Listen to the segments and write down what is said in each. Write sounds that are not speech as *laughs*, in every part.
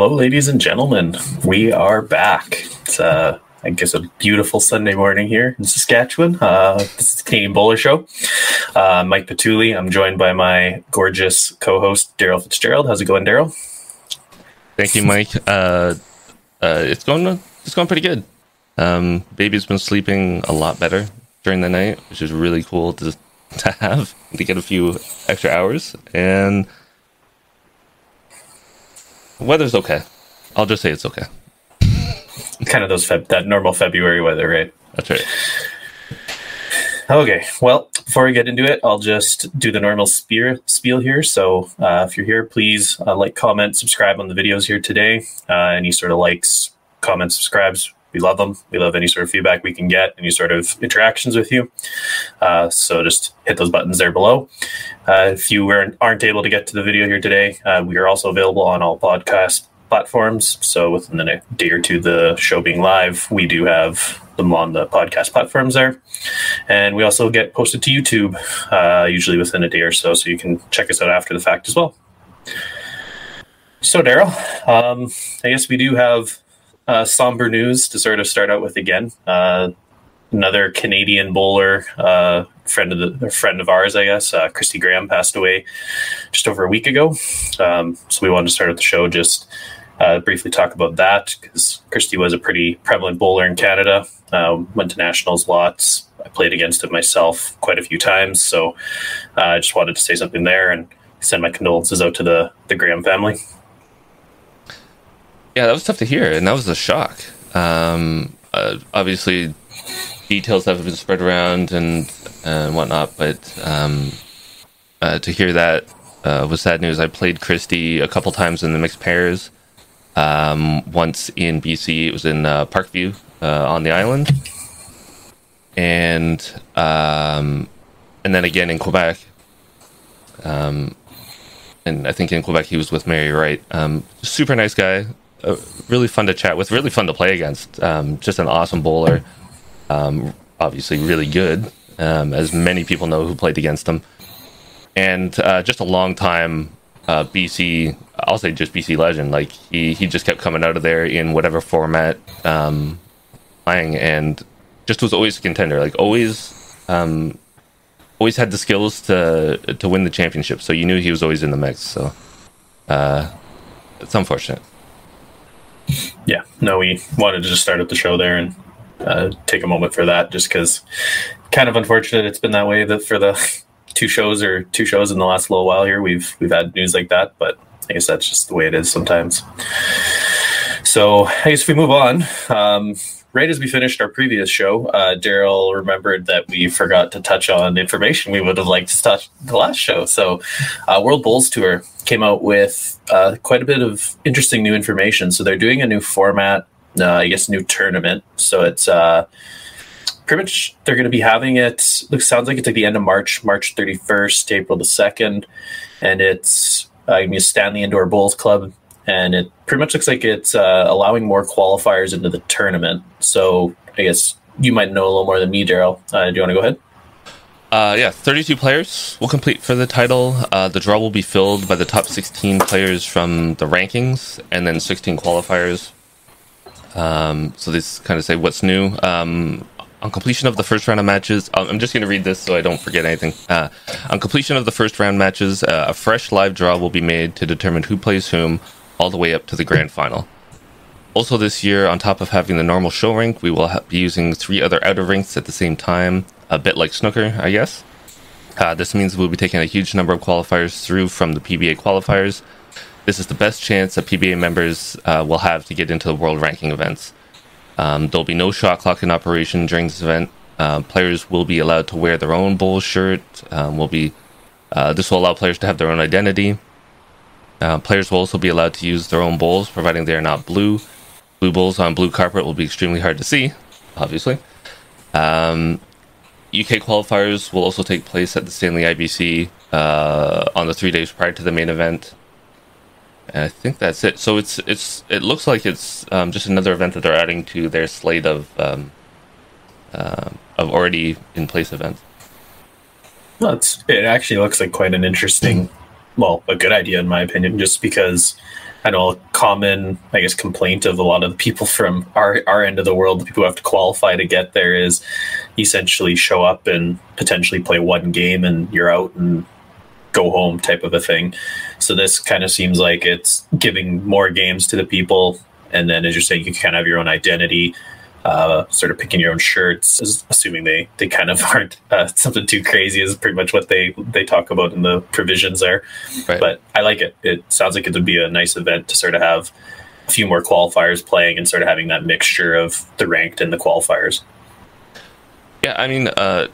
Hello, ladies and gentlemen. We are back. It's, uh, I guess, a beautiful Sunday morning here in Saskatchewan. Uh, this is the Canadian Bowler Show. Uh, Mike Petuli. I'm joined by my gorgeous co-host Daryl Fitzgerald. How's it going, Daryl? Thank you, Mike. Uh, uh, it's going. It's going pretty good. Um, baby's been sleeping a lot better during the night, which is really cool to *laughs* to have to get a few extra hours and weather's okay. I'll just say it's okay. kind of those Feb- that normal February weather, right? That's right. Okay, well, before we get into it, I'll just do the normal spear, spiel here. So, uh, if you're here, please uh, like, comment, subscribe on the videos here today. Uh, any sort of likes, comments, subscribes, we love them. We love any sort of feedback we can get, any sort of interactions with you. Uh, so just hit those buttons there below. Uh, if you weren't, aren't able to get to the video here today, uh, we are also available on all podcast platforms. So within the day or two, the show being live, we do have them on the podcast platforms there. And we also get posted to YouTube, uh, usually within a day or so. So you can check us out after the fact as well. So, Daryl, um, I guess we do have uh, somber news to sort of start out with again. Uh, another Canadian bowler, uh, friend of the friend of ours, I guess, uh, Christy Graham passed away just over a week ago. Um, so we wanted to start at the show just uh, briefly talk about that because Christy was a pretty prevalent bowler in Canada. Uh, went to nationals lots. I played against him myself quite a few times. So I just wanted to say something there and send my condolences out to the the Graham family. Yeah, that was tough to hear, and that was a shock. Um, uh, obviously, details have been spread around and and whatnot, but um, uh, to hear that uh, was sad news. I played Christy a couple times in the mixed pairs. Um, once in BC, it was in uh, Parkview uh, on the island, and um, and then again in Quebec. Um, and I think in Quebec he was with Mary Wright. Um, super nice guy, really fun to chat with, really fun to play against. Um, just an awesome bowler. Um, obviously, really good, um, as many people know who played against him. And uh, just a long time uh, BC, I'll say just BC legend. Like he, he just kept coming out of there in whatever format um, playing, and just was always a contender. Like always, um, always had the skills to to win the championship. So you knew he was always in the mix. So uh, it's unfortunate yeah, no, we wanted to just start up the show there and uh, take a moment for that, just because kind of unfortunate it's been that way that for the *laughs* two shows or two shows in the last little while here we've we've had news like that, but I guess that's just the way it is sometimes. So I guess if we move on, um, right as we finished our previous show, uh, Daryl remembered that we forgot to touch on information we would have liked to touch the last show. So, uh, World Bowls Tour came out with uh, quite a bit of interesting new information. So they're doing a new format, uh, I guess, new tournament. So it's uh, pretty much they're going to be having it. Looks sounds like it's like the end of March, March thirty first, April the second, and it's uh, going to be a Stanley Indoor Bowls Club and it pretty much looks like it's uh, allowing more qualifiers into the tournament. So I guess you might know a little more than me, Daryl. Uh, do you want to go ahead? Uh, yeah, 32 players will compete for the title. Uh, the draw will be filled by the top 16 players from the rankings and then 16 qualifiers. Um, so this kind of say what's new. Um, on completion of the first round of matches, I'm just going to read this so I don't forget anything. Uh, on completion of the first round matches, uh, a fresh live draw will be made to determine who plays whom all the way up to the grand final. Also, this year, on top of having the normal show rink, we will ha- be using three other outer rinks at the same time, a bit like snooker, I guess. Uh, this means we'll be taking a huge number of qualifiers through from the PBA qualifiers. This is the best chance that PBA members uh, will have to get into the world ranking events. Um, there'll be no shot clock in operation during this event. Uh, players will be allowed to wear their own bowl shirt. Um, will be uh, this will allow players to have their own identity. Uh, players will also be allowed to use their own bowls, providing they are not blue. Blue bowls on blue carpet will be extremely hard to see, obviously. Um, UK qualifiers will also take place at the Stanley IBC uh, on the three days prior to the main event. And I think that's it. So it's it's it looks like it's um, just another event that they're adding to their slate of um, uh, of already in place events. Well, it actually looks like quite an interesting well, a good idea in my opinion, just because I know a common, I guess, complaint of a lot of the people from our, our end of the world, the people who have to qualify to get there, is essentially show up and potentially play one game and you're out and go home type of a thing. So this kind of seems like it's giving more games to the people, and then as you're saying, you can kind of have your own identity uh, sort of picking your own shirts, assuming they, they kind of *laughs* aren't uh, something too crazy is pretty much what they, they talk about in the provisions there. Right. But I like it. It sounds like it would be a nice event to sort of have a few more qualifiers playing and sort of having that mixture of the ranked and the qualifiers. Yeah, I mean, uh,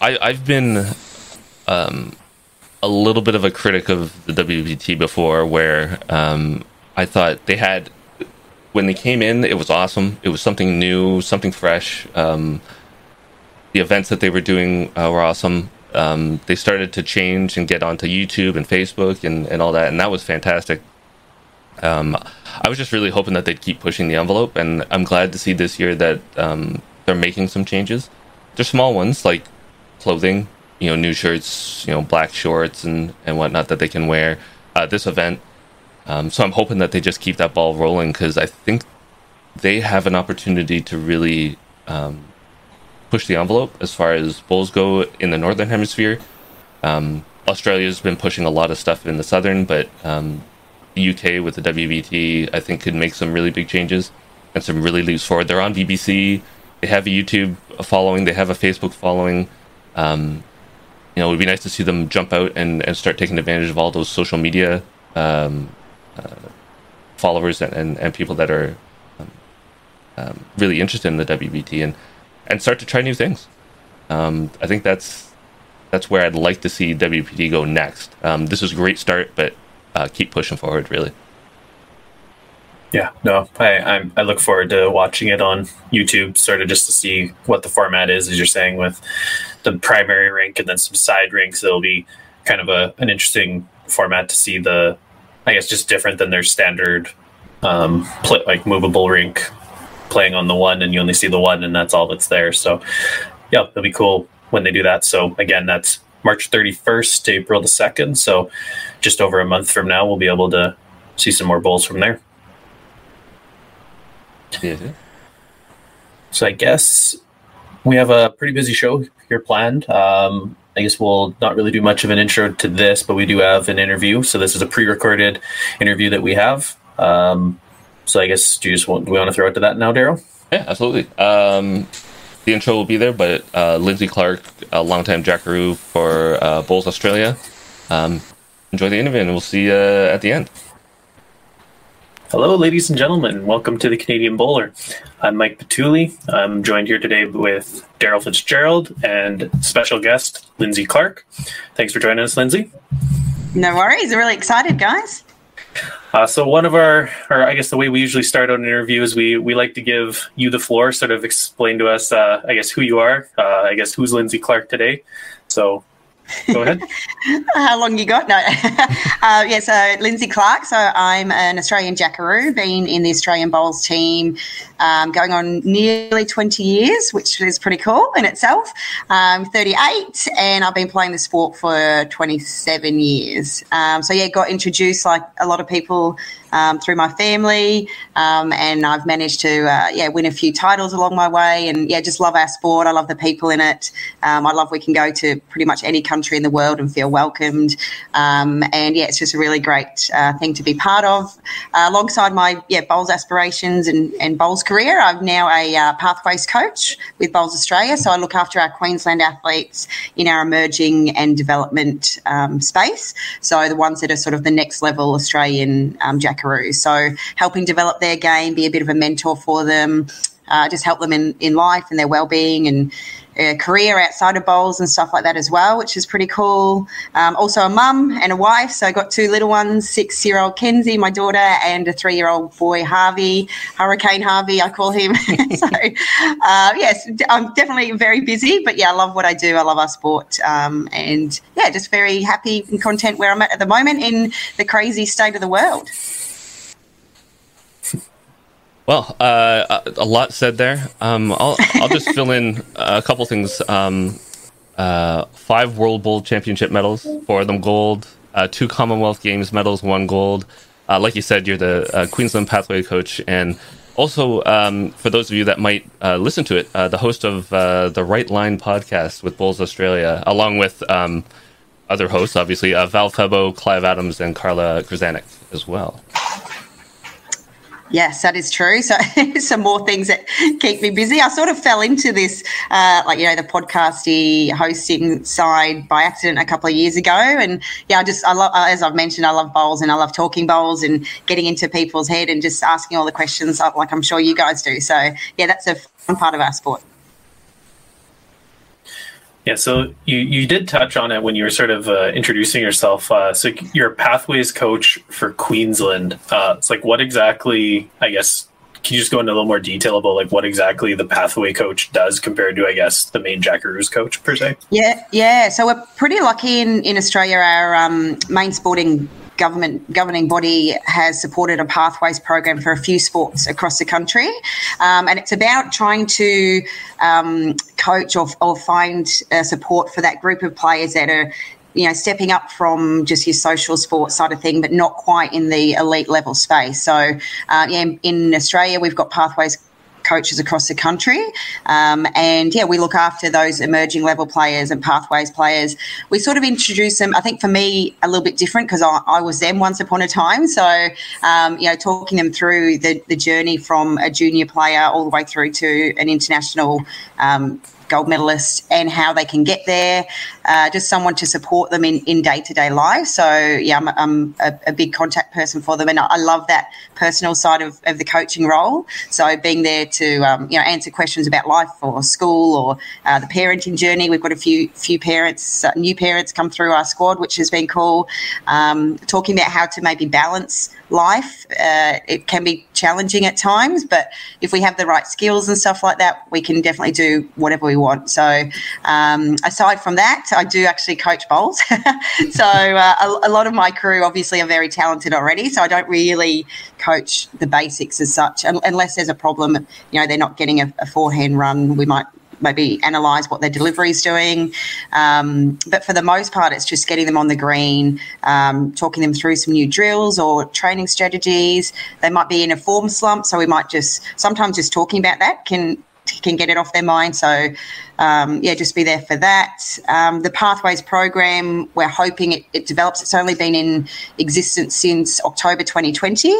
I, I've been um, a little bit of a critic of the WBT before, where um, I thought they had when they came in, it was awesome. It was something new, something fresh. Um, the events that they were doing uh, were awesome. Um, they started to change and get onto YouTube and Facebook and, and all that, and that was fantastic. Um, I was just really hoping that they'd keep pushing the envelope, and I'm glad to see this year that um, they're making some changes. They're small ones, like clothing, you know, new shirts, you know, black shorts and, and whatnot that they can wear. Uh, this event um, so I'm hoping that they just keep that ball rolling because I think they have an opportunity to really um, push the envelope as far as bowls go in the northern hemisphere. Um, Australia's been pushing a lot of stuff in the southern, but um, the UK with the WBT I think, could make some really big changes and some really leaps forward. They're on BBC. They have a YouTube following. They have a Facebook following. Um, you know, it would be nice to see them jump out and, and start taking advantage of all those social media um, followers and, and, and, people that are um, um really interested in the WBT and and start to try new things. Um, I think that's that's where I'd like to see WBT go next. Um, this is a great start, but uh, keep pushing forward, really. Yeah, no, I I'm, i look forward to watching it on YouTube, sort of just to see what the format is, as you're saying, with the primary rink and then some side rinks. It'll be kind of a an interesting format to see the I guess just different than their standard um, play, like movable rink playing on the one and you only see the one and that's all that's there. So yeah, it'll be cool when they do that. So again, that's March 31st to April the 2nd. So just over a month from now, we'll be able to see some more bowls from there. Yeah. So I guess we have a pretty busy show here planned. Um, I guess we'll not really do much of an intro to this, but we do have an interview. So this is a pre-recorded interview that we have. Um, so I guess do you just want, do we want to throw it to that now, Daryl? Yeah, absolutely. Um, the intro will be there, but uh, Lynsey Clarke, a longtime Jackaroo for uh, Bowls Australia. Um, enjoy the interview, and we'll see you at the end. Hello, ladies and gentlemen. Welcome to the Canadian Bowler. I'm Mike Petuli. I'm joined here today with Daryl Fitzgerald and special guest Lynsey Clarke. Thanks for joining us, Lynsey. No worries. Really excited, guys. Uh, so one of our, or I guess the way we usually start out an interview is we we like to give you the floor, sort of explain to us, uh, I guess, who you are. Uh, I guess who's Lynsey Clarke today. So Go ahead. *laughs* How long you got? No. *laughs* uh, yeah, so Lynsey Clarke. So I'm an Australian Jackaroo, been in the Australian Bowls team um, going on nearly 20 years, which is pretty cool in itself. I'm 38 and I've been playing the sport for 27 years. Um, so, yeah, got introduced like a lot of people um, through my family, um, and I've managed to uh, yeah win a few titles along my way. And yeah, just love our sport. I love the people in it. Um, I love we can go to pretty much any country in the world and feel welcomed. Um, and yeah, it's just a really great uh, thing to be part of. Uh, alongside my yeah bowls aspirations and, and bowls career, I'm now a uh, pathways coach with Bowls Australia. So I look after our Queensland athletes in our emerging and development um, space. So the ones that are sort of the next level Australian um, So helping develop their game, be a bit of a mentor for them, uh, just help them in, in life and their well-being and uh, career outside of bowls and stuff like that as well, which is pretty cool. Um, also a mum and a wife, so I got two little ones: six-year-old Kenzie, my daughter, and a three-year-old boy Harvey, Hurricane Harvey, I call him. *laughs* so uh, yes, I'm definitely very busy, but yeah, I love what I do. I love our sport, um, and yeah, just very happy and content where I'm at at the moment in the crazy state of the world. Well, uh, a lot said there. Um, I'll, I'll just *laughs* fill in a couple things. Um, uh, five World Bowl Championship medals, four of them gold. Uh, two Commonwealth Games medals, one gold. Uh, like you said, you're the uh, Queensland Pathway coach, and also um, for those of you that might uh, listen to it, uh, the host of uh, the Right Line podcast with Bowls Australia, along with um, other hosts, obviously Val Febo, Clive Adams, and Carla Krizanic as well. Yes, that is true. So, *laughs* some more things that keep me busy. I sort of fell into this, uh, like you know, the podcasty hosting side by accident a couple of years ago, and yeah, I just I love, uh, as I've mentioned, I love bowls and I love talking bowls and getting into people's head and just asking all the questions, uh, like I'm sure you guys do. So, yeah, that's a fun part of our sport. Yeah, so you, you did touch on it when you were sort of uh, introducing yourself. Uh, so you're a pathways coach for Queensland. Uh, it's like what exactly? I guess can you just go into a little more detail about like what exactly the pathway coach does compared to I guess the main Jackaroos coach per se? Yeah, yeah. So we're pretty lucky in in Australia. Our um, main sporting government governing body has supported a pathways program for a few sports across the country, um, and it's about trying to um, coach or, or find uh, support for that group of players that are you know, stepping up from just your social sports side of thing, but not quite in the elite level space. So, uh, yeah, in Australia, we've got Pathways coaches across the country. Um, and yeah, we look after those emerging level players and pathways players. We sort of introduce them, I think for me, a little bit different because I, I, was them once upon a time. So, um, you know, talking them through the, the journey from a junior player all the way through to an international um, gold medalists and how they can get there, uh, just someone to support them in, in day-to-day life. So yeah, I'm, I'm a, a, big contact person for them and I, I love that personal side of, of, the coaching role. So being there to, um, you know, answer questions about life or school or uh, the parenting journey. We've got a few, few parents, uh, new parents come through our squad, which has been cool. Um, talking about how to maybe balance life. Uh, it can be challenging at times, but if we have the right skills and stuff like that, we can definitely do whatever we want. So, um, aside from that, I do actually coach bowls. *laughs* so, uh, a, a, lot of my crew obviously are very talented already. So, I don't really coach the basics as such, unless there's a problem. You know, they're not getting a, a forehand run. We might maybe analyze what their delivery is doing. Um, but for the most part, it's just getting them on the green, um, talking them through some new drills or training strategies. They might be in a form slump, so we might just sometimes just talking about that can can get it off their mind. So, um, yeah, just be there for that. Um, the Pathways program, we're hoping it, it, develops. It's only been in existence since October 2020.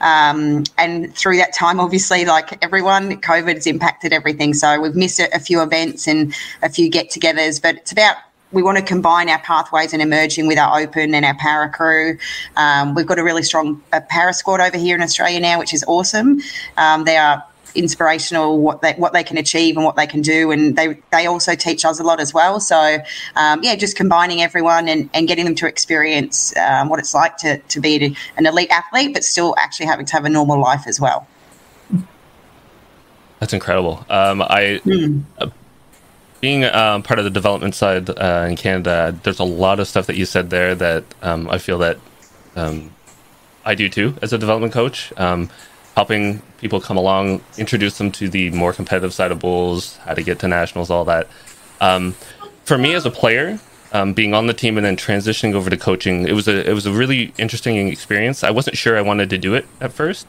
Um, and through that time, obviously, like everyone, COVID's impacted everything. So we've missed a, a few events and a few get togethers, but it's about we want to combine our pathways and emerging with our open and our para crew. Um, we've got a really strong uh, para squad over here in Australia now, which is awesome. Um, they are inspirational what they what they can achieve and what they can do and they they also teach us a lot as well so um, yeah just combining everyone and, and getting them to experience um, what it's like to, to be an elite athlete but still actually having to have a normal life as well that's incredible um, I mm. uh, being um, part of the development side uh, in Canada, there's a lot of stuff that you said there that um, I feel that um, I do too as a development coach. Helping people come along, introduce them to the more competitive side of bowls, how to get to nationals, all that. Um, for me as a player, um, being on the team and then transitioning over to coaching, it was a it was a really interesting experience. I wasn't sure I wanted to do it at first.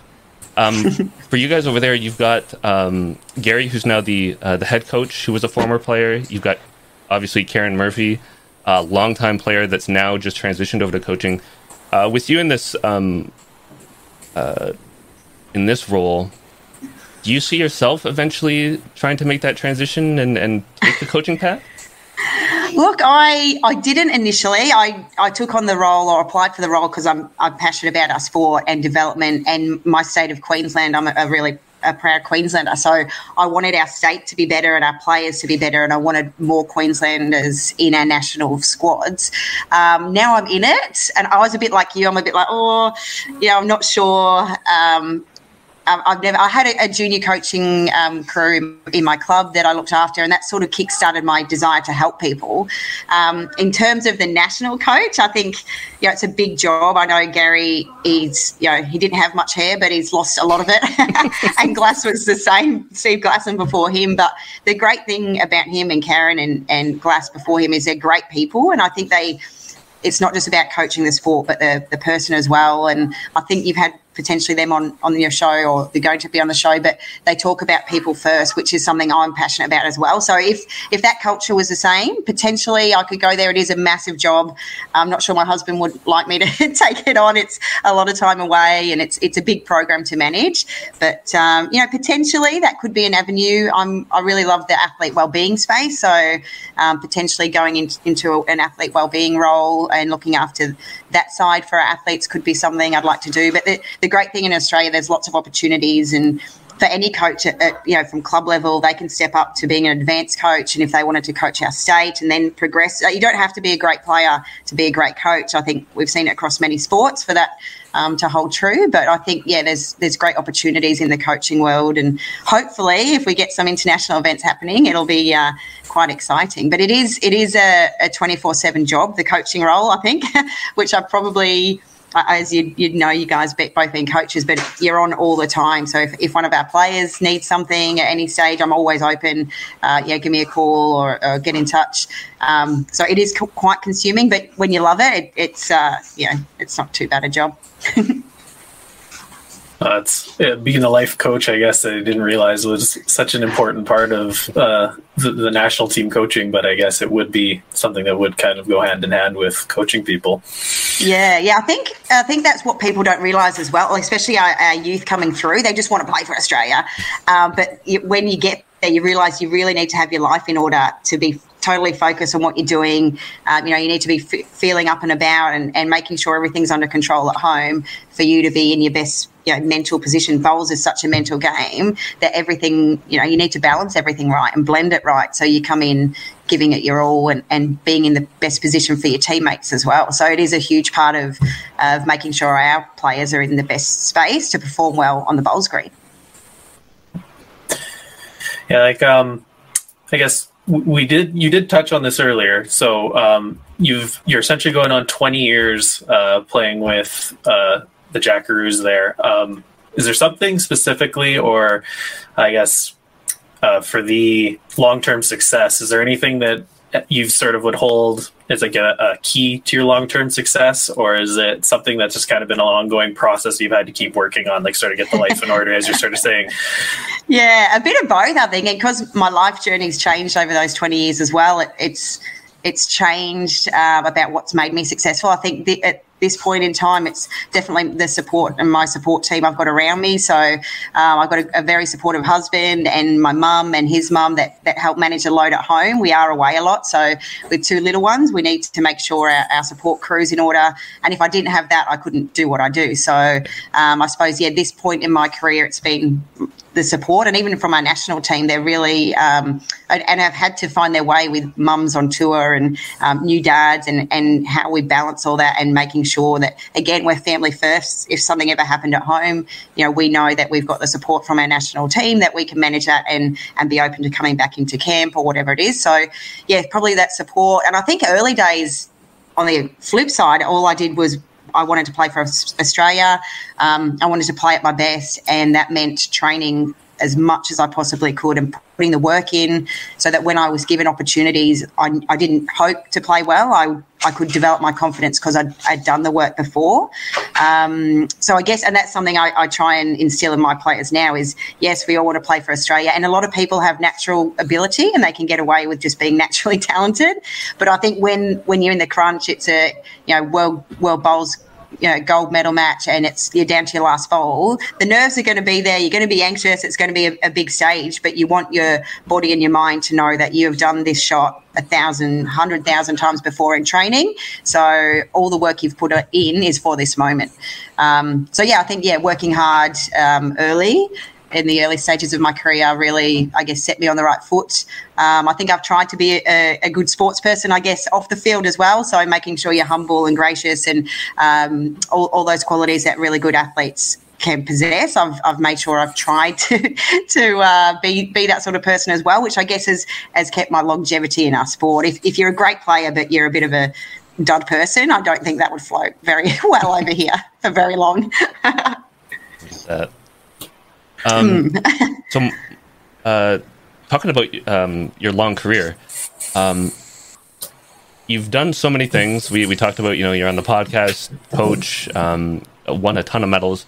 Um, *laughs* for you guys over there, you've got um, Gary, who's now the uh, the head coach, who was a former player. You've got obviously Karen Murphy, a longtime player that's now just transitioned over to coaching. Uh, with you in this um, uh, in this role, do you see yourself eventually trying to make that transition and, and take the coaching path? Look, I, I didn't initially. I, I took on the role or applied for the role because I'm, I'm passionate about our sport and development and my state of Queensland. I'm a, a really a proud Queenslander. So I wanted our state to be better and our players to be better, and I wanted more Queenslanders in our national squads. Um, now I'm in it, and I was a bit like you. I'm a bit like, oh, you know, I'm not sure. Um, um, I've never. I had a, a junior coaching um, crew in my club that I looked after, and that sort of kick-started my desire to help people. Um, in terms of the national coach, I think you know it's a big job. I know Gary. He's you know he didn't have much hair, but he's lost a lot of it. *laughs* and Glass was the same. Steve Glasson before him, but the great thing about him and Karen and and Glass before him is they're great people, and I think they it's not just about coaching the sport, but the, the person as well. And I think you've had potentially them on, on your show or they're going to be on the show, but they talk about people first, which is something I'm passionate about as well. So if if that culture was the same, potentially I could go there. It is a massive job. I'm not sure my husband would like me to *laughs* take it on. It's a lot of time away and it's it's a big program to manage. But um, you know, potentially that could be an avenue. I'm I really love the athlete wellbeing space. So um, potentially going in, into an athlete wellbeing role and looking after that side for our athletes could be something I'd like to do. But the, the great thing in Australia, there's lots of opportunities and for any coach at, at, you know from club level they can step up to being an advanced coach and if they wanted to coach our state and then progress. You don't have to be a great player to be a great coach. I think we've seen it across many sports for that um, to hold true but i think yeah there's there's great opportunities in the coaching world and hopefully if we get some international events happening it'll be uh, quite exciting. But it is it is a, a 24-7 job the coaching role i think *laughs* which i probably as you you know, you guys both being coaches, but you're on all the time. So if, if one of our players needs something at any stage, I'm always open. Uh, yeah, give me a call or, or get in touch. Um, so it is co- quite consuming, but when you love it, it it's uh, it's not too bad a job. *laughs* Uh, it's yeah, being a life coach. I guess I didn't realize was such an important part of uh, the, the, national team coaching, but I guess it would be something that would kind of go hand in hand with coaching people. Yeah, yeah. I think I think that's what people don't realize as well, especially our, our youth coming through. They just want to play for Australia, um, but when you get there, you realize you really need to have your life in order to be totally focus on what you're doing. Um, you know, you need to be f- feeling up and about and, and making sure everything's under control at home for you to be in your best you know, mental position. Bowls is such a mental game that everything, you know, you need to balance everything right and blend it right. So you come in giving it your all and, and being in the best position for your teammates as well. So it is a huge part of, of making sure our players are in the best space to perform well on the bowls green. Yeah, like um, I guess we did you did touch on this earlier. So um, you've you're essentially going on 20 years uh, playing with uh, the jackaroos there. Um, is there something specifically or i guess uh, for the long-term success is there anything that you sort of would hold as like a, a key to your long term success, or is it something that's just kind of been an ongoing process you've had to keep working on, like sort of get the life in order, as you're sort of saying? *laughs* Yeah, a bit of both, I think, because my life journey's changed over those 20 years as well. It, it's it's changed uh, about what's made me successful. I think the, at this point in time, it's definitely the support and my support team I've got around me. So um, I've got a, a, very supportive husband and my mum and his mum that, that help manage the load at home. We are away a lot. So with two little ones, we need to make sure our, our support crew's in order. And if I didn't have that, I couldn't do what I do. So um, I suppose, yeah, this point in my career, it's been the support, and even from our national team, they're really um, and, have had to find their way with mums on tour and um, new dads, and and how we balance all that, and making sure that again we're family first. If something ever happened at home, you know we know that we've got the support from our national team that we can manage that and and be open to coming back into camp or whatever it is. So yeah, probably that support, and I think early days. On the flip side, all I did was I wanted to play for Australia. Um, I wanted to play at my best, and that meant training as much as I possibly could and putting the work in so that when I was given opportunities, I, I didn't hope to play well. I, I could develop my confidence because I'd, I'd done the work before. Um, so I guess, and that's something I, I, try and instill in my players now is yes, we all want to play for Australia. And a lot of people have natural ability and they can get away with just being *laughs* naturally talented. But I think when, when you're in the crunch, it's a, you know, world, world bowls you know gold medal match and it's you're down to your last bowl the nerves are going to be there. You're going to be anxious. It's going to be a, a, big stage but you want your body and your mind to know that you have done this shot a thousand hundred thousand times before in training. So all the work you've put in is for this moment. Um, so yeah i think yeah working hard um, early in the early stages of my career really, I guess, set me on the right foot. Um, I think I've tried to be a, a, good sports person, I guess, off the field as well. So making sure you're humble and gracious and um, all, all those qualities that really good athletes can possess. I've, I've made sure I've tried *laughs* to to uh, be be that sort of person as well, which I guess has has kept my longevity in our sport. If, if you're a great player but you're a bit of a dud person, I don't think that would float very *laughs* well over here for very long. *laughs* uh, um, hmm. *laughs* so, uh, talking about um, your long career, um, you've done so many things. We we talked about you know you're on the podcast, coach, um, won a ton of medals.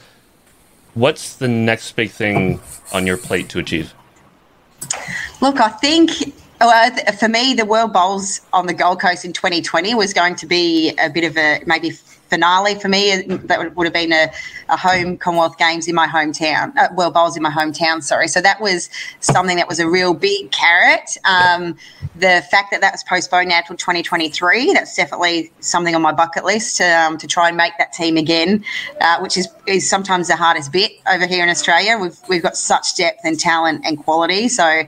What's the next big thing on your plate to achieve? Look, I think well, for me, the World Bowls on the Gold Coast in 2020 was going to be a bit of a maybe finale for me. That would have been a, a home Commonwealth Games in my hometown, uh, World Bowls in my hometown, sorry. So that was something that was a real big carrot. Um, the fact that that was postponed now till 2023, that's definitely something on my bucket list to, um, to try and make that team again, uh, which is, is sometimes the hardest bit over here in Australia. We've, we've got such depth and talent and quality. So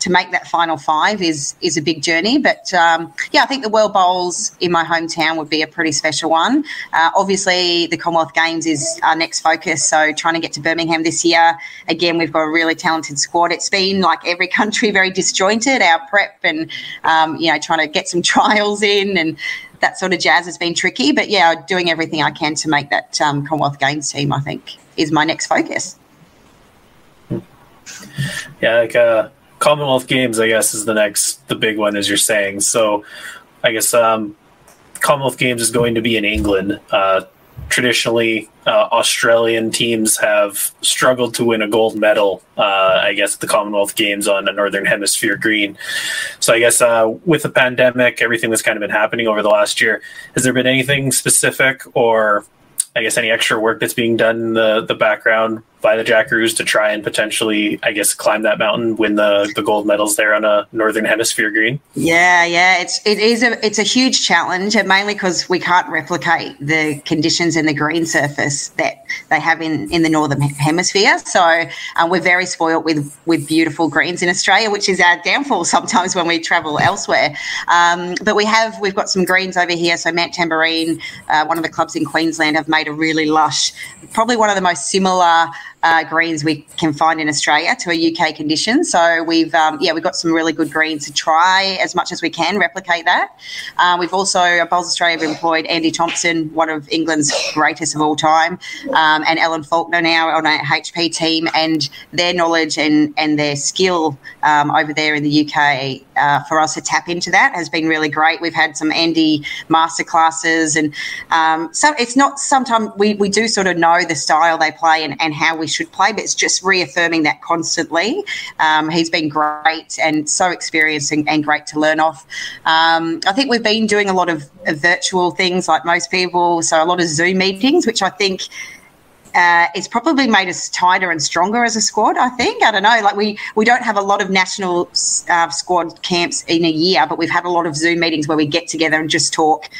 to make that final five is is a big journey. But um, yeah, I think the World Bowls in my hometown would be a pretty special one. Uh, obviously, the Commonwealth Games is our next focus. So trying to get to Birmingham this year. Again, we've got a really talented squad. It's been like every *laughs* country very disjointed. Our prep and um, you know trying to get some *laughs* trials in and that sort of jazz has been tricky. But yeah, doing everything I can to make that um, Commonwealth Games team, I think, is my next focus. Yeah, like uh, Commonwealth Games, I guess, is the next, the big one, as you're saying. So, I guess um, Commonwealth Games is going to be in England. Uh, traditionally, uh, Australian teams have struggled to win a gold medal. Uh, I guess the Commonwealth Games on a Northern Hemisphere green. So, I guess uh, with the pandemic, everything that's kind of been happening over the last year, has there been anything specific or I guess any extra work that's being done in the the background by the Jackaroos to try and potentially, I guess, climb that mountain, win the, the gold medals there on a Northern Hemisphere green? Yeah, yeah, it's it is a it's a huge challenge, and mainly because we can't replicate the conditions and the green surface that they have in, in the Northern Hemisphere. So uh, we're very spoilt with with beautiful greens in Australia, which is our downfall sometimes when we travel elsewhere. Um, but we have we've got some greens over here. So Mount Tamborine, uh, one of the clubs in Queensland, have made a really lush, probably one of the most similar uh, greens we can find in Australia to a UK condition. So we've um, yeah we've got some really good greens to try as much as we can replicate that. Uh, we've also at Bowls Australia have employed Andy Thompson, one of England's greatest of all time, um, and Ellen Falkner now on our HP team, and their knowledge and and their skill um, over there in the UK uh, for us to tap into that has been really great. We've had some Andy master classes, and um, so it's not sometimes we we do sort of know the style they play and, and how we should play, but it's just reaffirming that constantly. Um, he's been great and so experienced and, and great to learn off. Um, I think we've been doing a lot of, of virtual things like most people, so a lot of Zoom meetings, which I think uh, it's probably made us tighter and stronger as a squad. I think I don't know. Like we we don't have a lot of national uh, squad camps in a year, but we've had a lot of Zoom meetings where we get together and just talk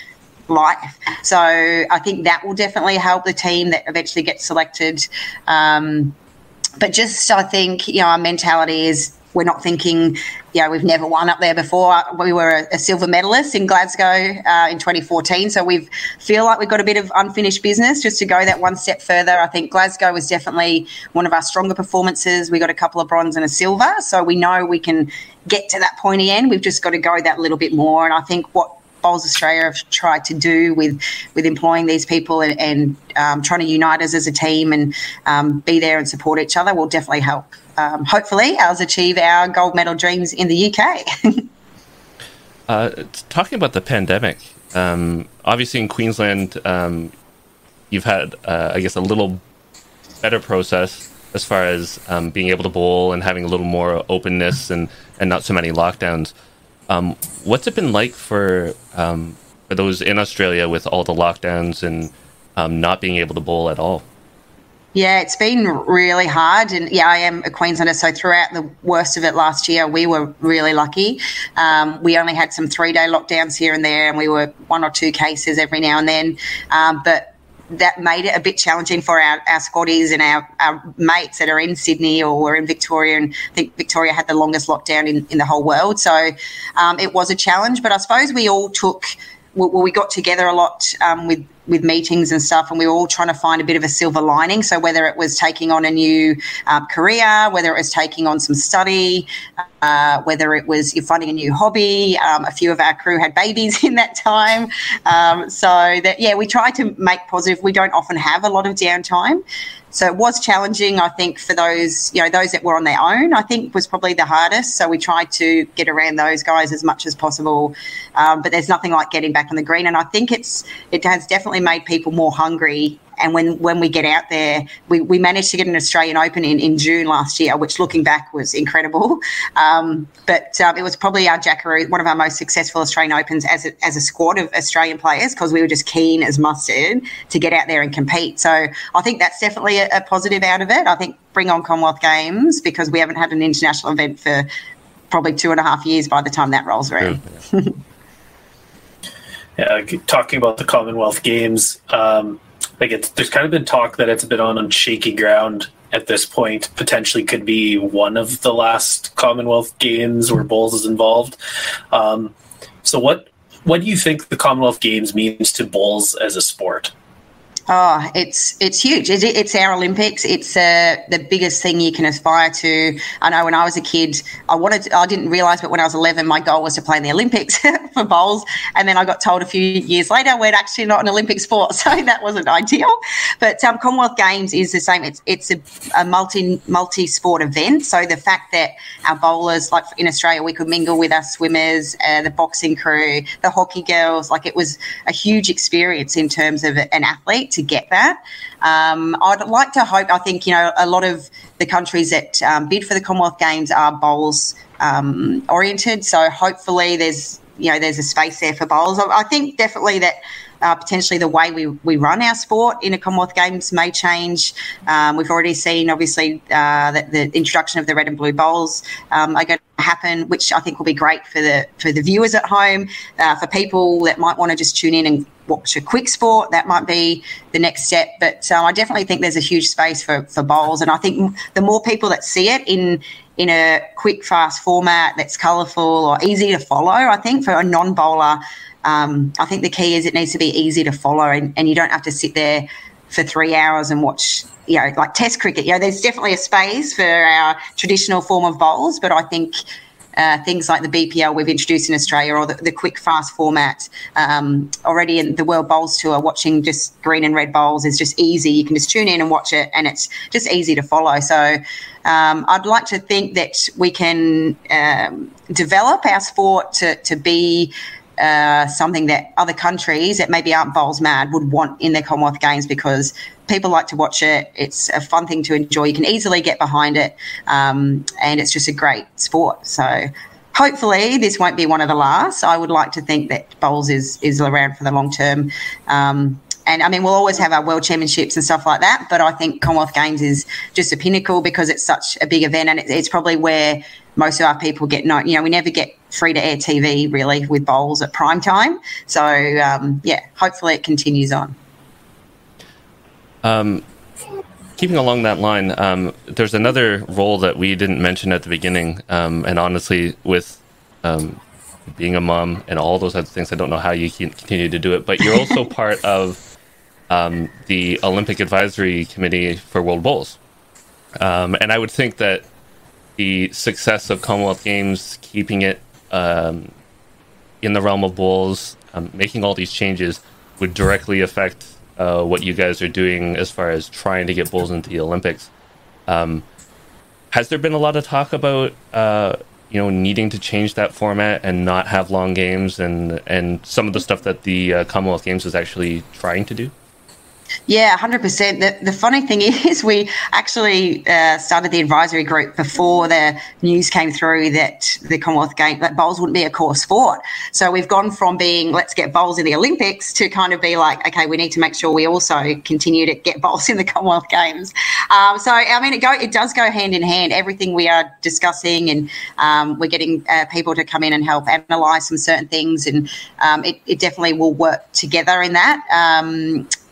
life. So I think that will definitely help the team that eventually gets selected. Um, but just I think you know our mentality is we're not thinking, you know, we've never won up there before. We were a, silver medalist in Glasgow uh, in 2014, so we feel like we've got a bit of unfinished business just to go that one step further. I think Glasgow was definitely one of our stronger performances. We got a couple of bronze and a silver, so we know we can get to that pointy end. We've just got to go that little bit more, and I think what Bowls Australia have tried to do with with employing these people and, and um, trying to unite us as a team and um, be there and support each other will definitely help. Um, hopefully, ours achieve our gold medal dreams in the UK. *laughs* uh, talking about the pandemic, um, obviously in Queensland, um, you've had, uh, I guess, a little better process as far as um, being able to bowl and having a little more openness and, and not so many lockdowns. Um, what's it been like for um, for those in Australia with all the lockdowns and not being able to bowl at all? Yeah, it's been really hard. And yeah, I am a Queenslander. So throughout the worst of it last year, we were really lucky. Um, we only had some three day lockdowns here and there, and we were one or two cases every now and then. Um, but that made it a bit challenging for our, our squaddies and our, our mates that are in Sydney or were in Victoria. And I think Victoria had the longest lockdown in, in the whole world. So um, it was a challenge, but I suppose we all took, well, we got together a lot um, with with meetings and stuff, and we were all trying to find a bit of a silver lining. So whether it was taking on a new um, career, whether it was taking on some study, uh, whether it was you're finding a new hobby. Um, a few of our crew had babies *laughs* in that time, um, so that yeah, we try to make positive. We don't often have a lot of downtime, so it was challenging. I think for those you know those that were on their own, I think was probably the hardest. So we tried to get around those guys as much as possible, um, but there's nothing like getting back on the green. And I think it's it has definitely made people more hungry and when, when we get out there, we, we managed to get an Australian Open in, in June last year, which looking back was incredible. *laughs* Um, but um, it was probably our Jackaroo, one of our most successful Australian Opens as a, as a squad of Australian players because we were just keen as mustard to get out there and compete. So I think that's definitely a, a positive out of it. I think bring on Commonwealth Games because we haven't had an international event for probably two and a half years by the time that rolls around. *laughs* yeah, talking about the Commonwealth Games, um, like it's there's kind of been talk that it's been on shaky ground at this point. Potentially could be one of the last Commonwealth Games where bowls is involved. Um, so what what do you think the Commonwealth Games means to bowls as a sport? Oh, it's it's huge. It's, it's our Olympics. It's uh, the biggest thing you can aspire to. I know when I was a kid, I wanted. To, I didn't realize, but when I was eleven, my goal was to play in the Olympics *laughs* for bowls. And then I got told a few years later we're actually not an Olympic sport, *laughs* so that wasn't ideal. But um, Commonwealth Games is the same. It's it's a, a multi multi sport event. So the fact that our bowlers, like in Australia, we could mingle with our swimmers, uh, the boxing crew, the hockey girls. Like it was a huge experience in terms of an athlete to get that. Um, I'd like to hope, I think, you know, a lot of the countries that um, bid for the Commonwealth Games are bowls um, oriented. So hopefully there's, you know, there's a space there for bowls. I, I think definitely that uh, potentially the way we, we run our sport in a Commonwealth Games may change. Um, we've already seen, obviously, uh, that the introduction of the red and blue bowls um, are going to happen, which I think will be great for the for the viewers at home, uh, for people that might want to just tune in and watch a quick sport. That might be the next step. But um, I definitely think there's a huge space for for bowls, and I think the more people that see it in in a quick, fast format that's colourful or easy to follow, I think for a non bowler um, I think the key is it needs to be easy to follow, and, and you don't have to sit there for three hours and watch, you know, like Test cricket. You know, there's definitely a space for our traditional form of bowls, but I think. Uh, things like the BPL we've introduced in Australia or the, the quick fast format um, already in the World Bowls Tour, watching just green and red bowls is just easy. You can just tune in and watch it, and it's just easy to follow. So um, I'd like to think that we can um, develop our sport to, to be uh, something that other countries that maybe aren't bowls mad would want in their Commonwealth Games because people like to watch it. It's a fun thing to enjoy. You can easily get behind it, um, and it's just a great sport. So hopefully this won't be one of the last. I would like to think that bowls is is around for the long term. Um, and I mean, we'll always have our world championships and stuff like that, but I think Commonwealth Games is just a pinnacle because it's such a big event, and it's probably where most of our people get known. You know, we never get free to air TV really with bowls at prime time. So um, yeah, hopefully it continues on. Um, keeping along that line, um, there's another role that we didn't mention at the beginning, um, and honestly, with um, being a mom and all those other things, I don't know how you can continue to do it. But you're also *laughs* part of um, the Olympic Advisory Committee for World Bowls, and I would think that the success of Commonwealth Games, keeping it um, in the realm of bowls, um, making all these changes would directly affect uh, what you guys are doing as far as trying to get bowls into the Olympics. Um, has there been a lot of talk about uh, you know needing to change that format and not have long games and and some of the stuff that the uh, Commonwealth Games is actually trying to do? Yeah, 100%. The, the funny thing *laughs* is, we actually uh, started the advisory group before the news came through that the Commonwealth Games, that bowls wouldn't be a core sport. So we've gone from being, let's get bowls in the Olympics to kind of be like, okay, we need to make sure we also continue to get *laughs* bowls in the Commonwealth Games. Um, so, I mean, it, go, it does go hand in hand. Everything we are discussing and um, we're getting uh, people to come in and help analyse some certain things. And um, it, it, definitely will work together in that.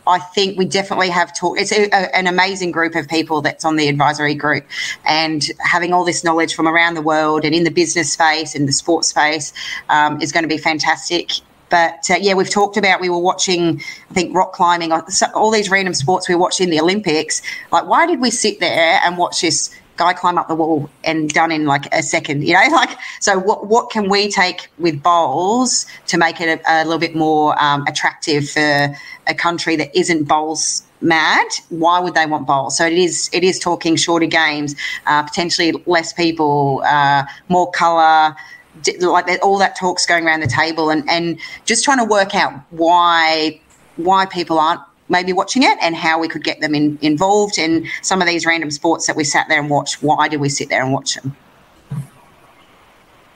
I think we definitely have talked. It's a, a, an amazing group of people that's on the advisory group, and having all this knowledge from around the world and in the business space and the sports space um, is going to be fantastic. but uh, yeah, we've talked about we were watching, I think, rock climbing, all these random sports we were watching the Olympics. Like, why did we sit there and watch this guy climb up the wall and done in like a second? You know, *laughs* like, so what, what can we take with bowls to make it a, a little bit more um, attractive for a country that isn't bowls mad why would they want bowls so it is it is talking shorter games uh, potentially less people uh, more color like all that talks going around the table and, and just trying to work out why why people aren't maybe watching it and how we could get them in, involved in some of these random sports that we sat there and watched. Why did we sit there and watch them?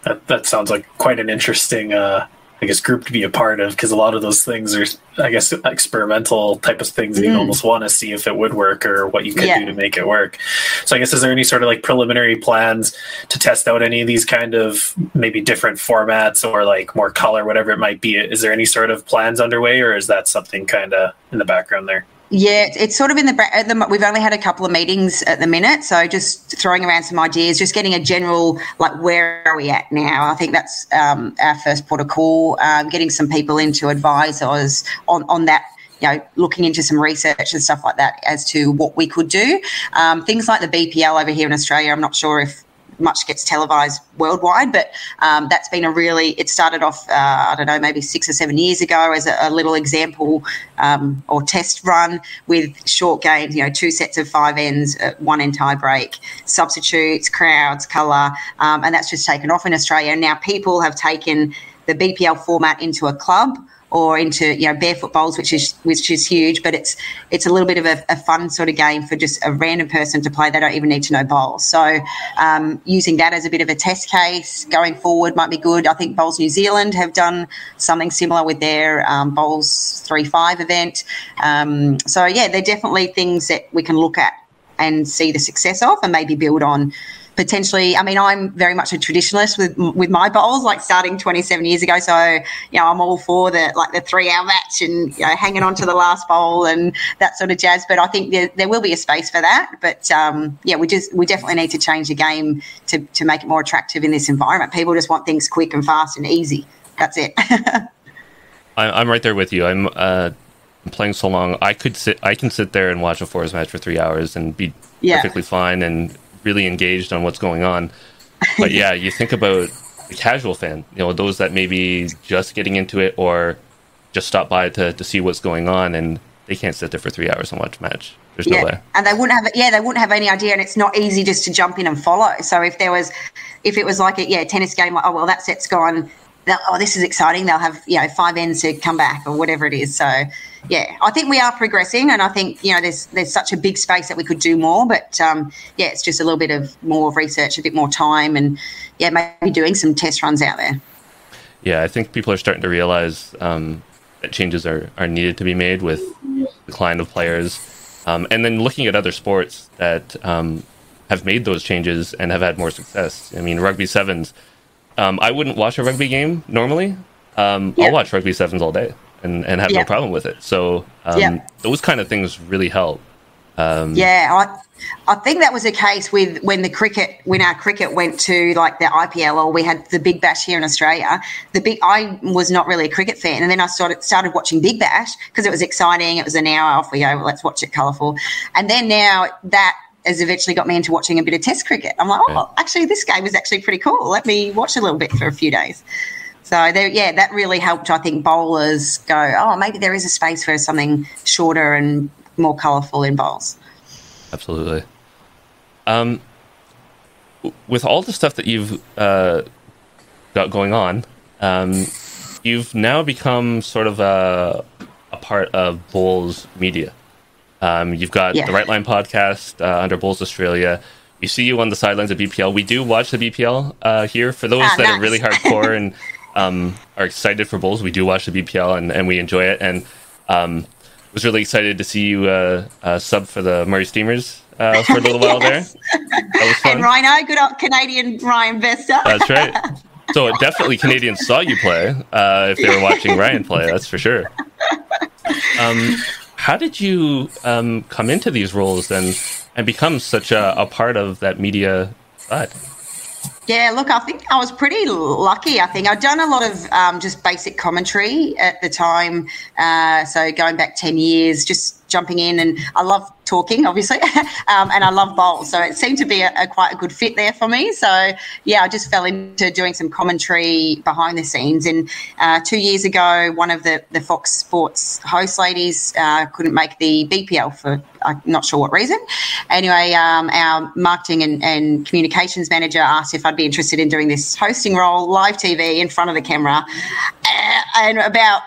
That, that sounds like quite an interesting uh, I guess group to be a part of because a lot of those things are I guess experimental type of things that you mm. almost want to see if it would work or what you could yeah. do to make it work. So I guess is there any sort of like preliminary plans to test out any of these kind of maybe different formats or like more color whatever it might be? Is there any sort of plans underway or is that something kind of in the background there? Yeah, it's sort of in the, the, We've only had a couple of meetings at the minute, so just throwing around some ideas, just getting a general like where are we at now. I think that's um, our first port protocol. Um, getting some people in to advise us on on that you know, looking into some research and stuff like that as to what we could do. Um, things like the BPL over here in Australia, I'm not sure if much gets televised worldwide, but um, that's been a really, it started off, uh, I don't know, maybe six or seven years ago as a, a little example um, or test run with short games, you know, two sets of five ends, uh, one end tie break, substitutes, crowds, colour, um, and that's just taken off in Australia. Now people have taken the BPL format into a club or into you know barefoot bowls, which is which is huge. But it's it's a little bit of a, a, fun sort of game for just a random person to play. They don't even need to know bowls. So um, using that as a bit of a test case going forward might be good. I think Bowls New Zealand have done something similar with their um, Bowls3Five event. Um, so yeah, they're definitely things that we can look at and see the success of, and maybe build on potentially i mean i'm very much a traditionalist with with my bowls like starting 27 years ago. So you know i'm all for the like the three hour match and you know hanging on to the last bowl and that sort of jazz. But i think there, there will be a space for that. But um, yeah we just we definitely need to change the game to to make it more attractive in this environment. People just want things quick and fast and easy. That's it. *laughs* I'm right there with you. I'm uh playing so long. I could sit i can sit there and watch a fours match for three hours and be yeah. perfectly fine and really engaged on what's going on. But yeah, you think about the casual fan, you know, those that maybe just getting into it or just stop by to, to see what's going on and they can't sit there for three hours and watch a match. There's yeah. no way. And they wouldn't have, yeah, they wouldn't have any idea. And it's not easy just to jump in and follow. So if there was, if it was like a, yeah, tennis game, like, oh, well, that set's gone oh, this is exciting. They'll have, you know, five ends to come back or whatever it is. So, yeah, I think we are progressing, and I think you know there's there's such a big space that we could do more. But um, yeah, it's just a little bit of more research, a bit more time, and yeah, maybe doing some test runs out there. Yeah, I think people are starting to realize um, that changes are, are needed to be made with the decline of players, um, and then looking at other sports that um, have made those changes and have had more success. I mean, rugby sevens um, I wouldn't watch a rugby game normally. Um, yeah. I'll watch rugby sevens all day and, and have yeah. no problem with it. So um, yeah. those kind of things really help. Um, yeah, I, I think that was the case with when the cricket, when our cricket went to like the IPL or we had the Big Bash here in Australia. The big, I was not really a cricket fan, and then I started started watching Big Bash because it was exciting. It was an hour off. We go, let's watch it colourful, and then now that has eventually got me into watching a bit of Test cricket. I'm like, oh, actually, this game is actually pretty cool. Let me watch a little bit for a few days. So there, yeah, that really helped. I think bowlers go, oh, maybe there is a space for something shorter and more colourful in bowls. Absolutely. Um, with all the stuff that you've uh, got going on, um, you've now become sort of a, a part of Bowls Media. Um, you've got yeah. the Right Line podcast uh, under Bowls Australia. We see you on the sidelines of BPL. We do watch the BPL uh, here. For those ah, that nice. are really *laughs* hardcore and um, are excited for Bowls, we do watch the BPL and, and we enjoy it. And um, was really excited to see you uh, uh sub for the Murray Steamers uh, for a little while *laughs* there. That was fun. And Rhino, good old Canadian Ryan Bester. That's right. *laughs* So definitely Canadians saw you play uh, if they were watching Ryan play. That's for sure. Um, how did you um, come into these roles and and become such a, a part of that media side? Yeah, look, I think I was pretty lucky. I think I'd done a lot of um, just basic commentary at the time. Uh, so going back 10 years, just jumping in, and I love talking, obviously, *laughs* um, and I love bowls. So it seemed to be a, a, quite a good fit there for me. So yeah, I just fell into doing some commentary behind the scenes. And uh, two years ago, one of the, the Fox Sports host ladies uh, couldn't make the BPL for I'm not sure what reason. Anyway, um, our marketing and, and, communications manager asked if I'd be interested in doing this hosting role, live TV in front of the camera. Uh, and about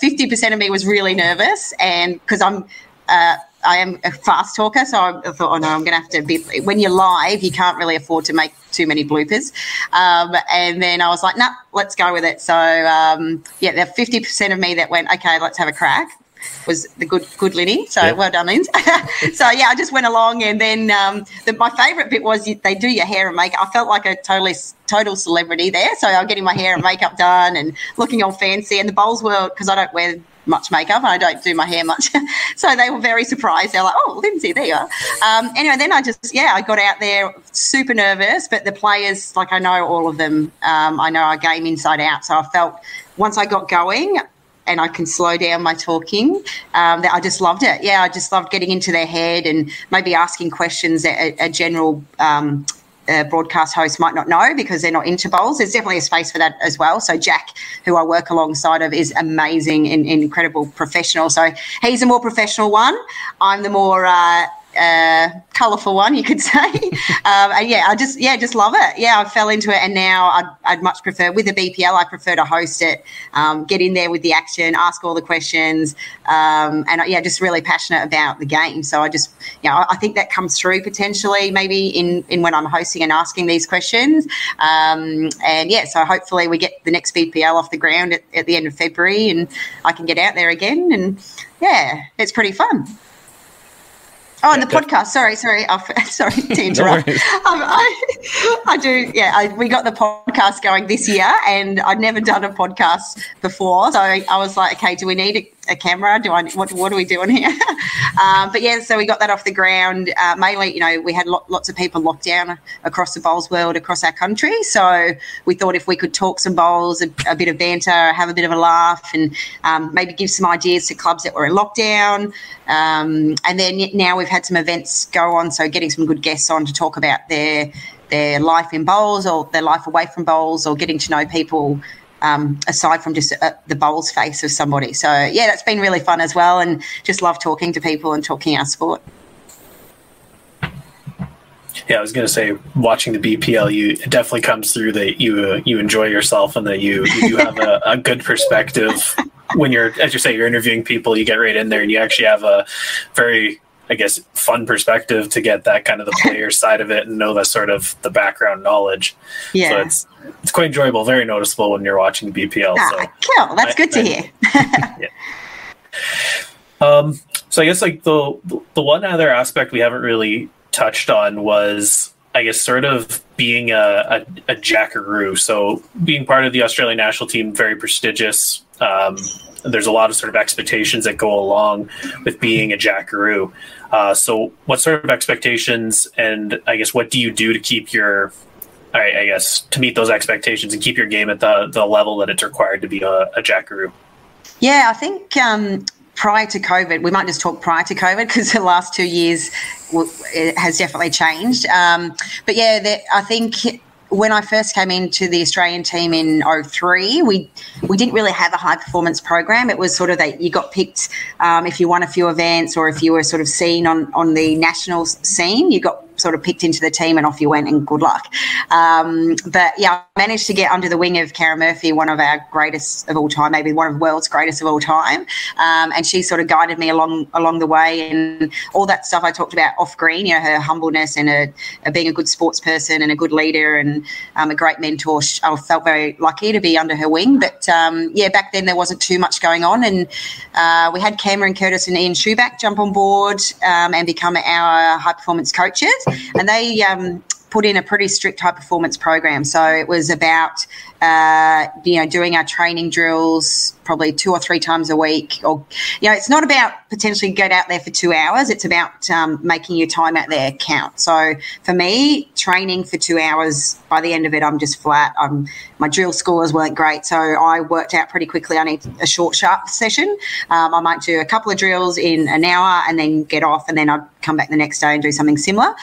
fifty percent of me was really nervous, and because I'm. Uh, I am a fast talker, so I thought, oh no, I'm going to have to be. When you're live, you can't really afford to make too many bloopers. Um, and then I was like, nah, let's go with it. So um, yeah, the 50% of me that went, okay, let's have a crack was the good good Linny. So yep. well done, Linz. *laughs* so yeah, I just went along, and then um, the, my favourite bit was you, they do your hair and makeup. I felt like a totally total celebrity there. So I'm getting my hair and makeup done and looking all fancy. And the bowls were because I don't wear much makeup and I don't do my hair much. *laughs* so they were very surprised. They're like, oh, Lynsey, there you are. Um, anyway, then I just, yeah, I got out there super nervous, but the players, like I know all of them. Um, I know our game inside out. So I felt once I got going, and I can slow down my talking. Um, I just loved it. Yeah, I just loved getting into their head and maybe asking questions that a, a general um, uh, broadcast host might not know because they're not into bowls. There's definitely a space for that as well. So Jack, who I work alongside of, is amazing and, and incredible professional. So he's a more professional one. I'm the more uh, uh, colourful one, you could *laughs* say. um, and yeah, I just yeah, just love it. Yeah, I fell into it, and now I'd, I'd much prefer with the BPL. I prefer to host it, um, get in there with the action, ask all the questions, um, and yeah, just really passionate about the game. So I just you know I think that comes through potentially maybe in in when I'm hosting and asking these questions. Um, and yeah, so hopefully we get the next BPL off the ground at, at the end of February, and I can get out there again. And yeah, it's pretty fun. Oh, and the podcast. Sorry, sorry, oh, *laughs* sorry to *laughs* interrupt. um, I, I, do. Yeah, I, we got the podcast going this year, and I'd never done a podcast before, so I was like, okay, do we need a camera? Do I what what are we doing here? *laughs* um, but yeah, so we got that off the ground. Uh, mainly, you know, we had lo- lots of people locked down across the bowls world, across our country. So we thought if we could talk some bowls, a, a bit of banter, have a bit of a laugh, and um, maybe give some ideas to clubs that were in lockdown. Um, and then now we've had some events go on, so getting some good guests on to talk about their their life in bowls or their life away from bowls or getting to know people um, aside from just uh, the bowls face of somebody. So yeah, that's been really fun as well, and just love talking to people and talking our sport. Yeah, I was going to say, watching the BPL, you it definitely comes through that you uh, you enjoy yourself and that you you have a, a good perspective when you're, as you say, you're interviewing people. You get right in there and you actually have a very I guess, fun perspective to get that kind of the *laughs* player side of it and know the sort of the background knowledge. Yeah. So it's it's quite enjoyable, very noticeable when you're watching BPL. Ah, so cool. That's I, good to I, hear. *laughs* yeah. Um, so I guess like the the one other aspect we haven't really touched on was I guess sort of being a, a, a jackaroo. So being part of the Australian national team, very prestigious. Um, there's a lot of sort of expectations that go along with being a jackaroo. Uh, so, what sort of expectations, and I guess what do you do to keep your, I, I guess, to meet those expectations and keep your game at the the level that it's required to be a, a jackaroo? Yeah, I think um, prior to COVID, we might just talk prior to COVID because the last two years it has definitely changed. Um, but yeah, the, I think when I first came into the Australian team in 03, we we didn't really have a high performance program. It was sort of that you got picked um, if you won a few events or if you were sort of seen on on the national scene, you got sort of picked into the team and off you went and good luck. Um, but yeah, I managed to get under the wing of Karen Murphy, one of our greatest of all time, maybe one of the world's greatest of all time. Um, and she sort of guided me along along the way and all that stuff I talked about off green, you know, her humbleness and a, a being a good sports person and a good leader and um, a great mentor. I felt very lucky to be under her wing. But um, yeah, back then there wasn't too much going on. And uh, we had Cameron Curtis and Ian Schuback jump on board um, and become our high performance coaches and they um, put in a pretty strict high performance program. So it was about uh, you know doing our training drills probably two or three times a week. Or you know, it's not about potentially get out there for two hours. It's about um, making your time out there count. So for me, training for two hours by the end of it, I'm just flat. I'm my drill scores weren't great, so I worked out pretty quickly. I need a short, sharp session. Um, I might do a couple of drills in an hour and then get off, and then I'd come back the next day and do something similar.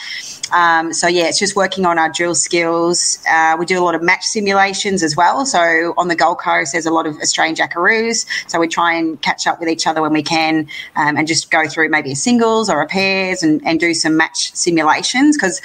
Um, so yeah, it's just working on our drill skills. Uh, we do a lot of match simulations as well. So on the Gold Coast, there's a lot of Australian Jackaroos. So we try and catch up with each other when we can, um, and just go through maybe a singles or a pairs and, and do some match simulations because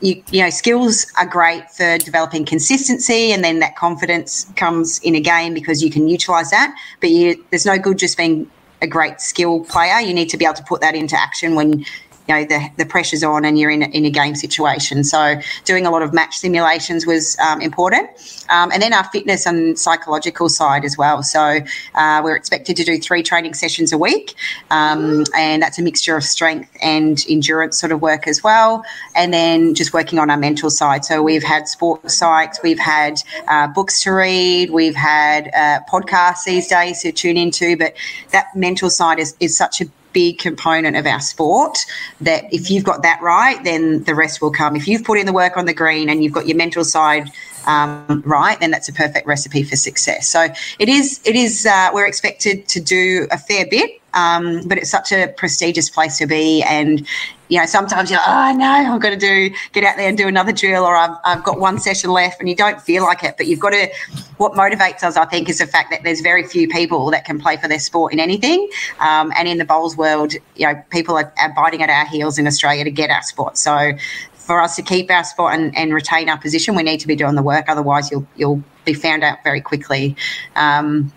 you, you know, skills are great for developing consistency, and then that confidence comes in a game because you can utilize that. But you, there's no good just being a great skill player. You need to be able to put that into action when you know the, the pressure's on and you're in a, in a game situation. So doing a lot of match simulations was um, important, um, and then our fitness and psychological side as well. So uh, we're expected to do three training sessions a week, um, and that's a mixture of strength and endurance sort of work as well, and then just working on our mental side. So we've had sports psychs, we've had uh, books to read, we've had uh, podcasts these days to tune into, but that mental side is, is such a big component of our sport that if you've got that right, then the rest will come. If you've put in the work on the green and you've got your mental side um, right, then that's a perfect recipe for success. So it is. It is. Uh, we're expected to do a fair bit, um, but it's such a prestigious place to be, and you know, sometimes you're like, oh no, I've got to do get out there and do another drill, or I've, I've got one session left, and you don't feel like it. But you've got to. What motivates us, I think, is the fact that there's very few people that can play for their sport in anything, um, and in the bowls world, you know, people are, are biting at our heels in Australia to get our spot. So for us to keep our spot and, and, retain our position, we need to be doing the work. Otherwise, you'll you'll be found out very quickly. Um,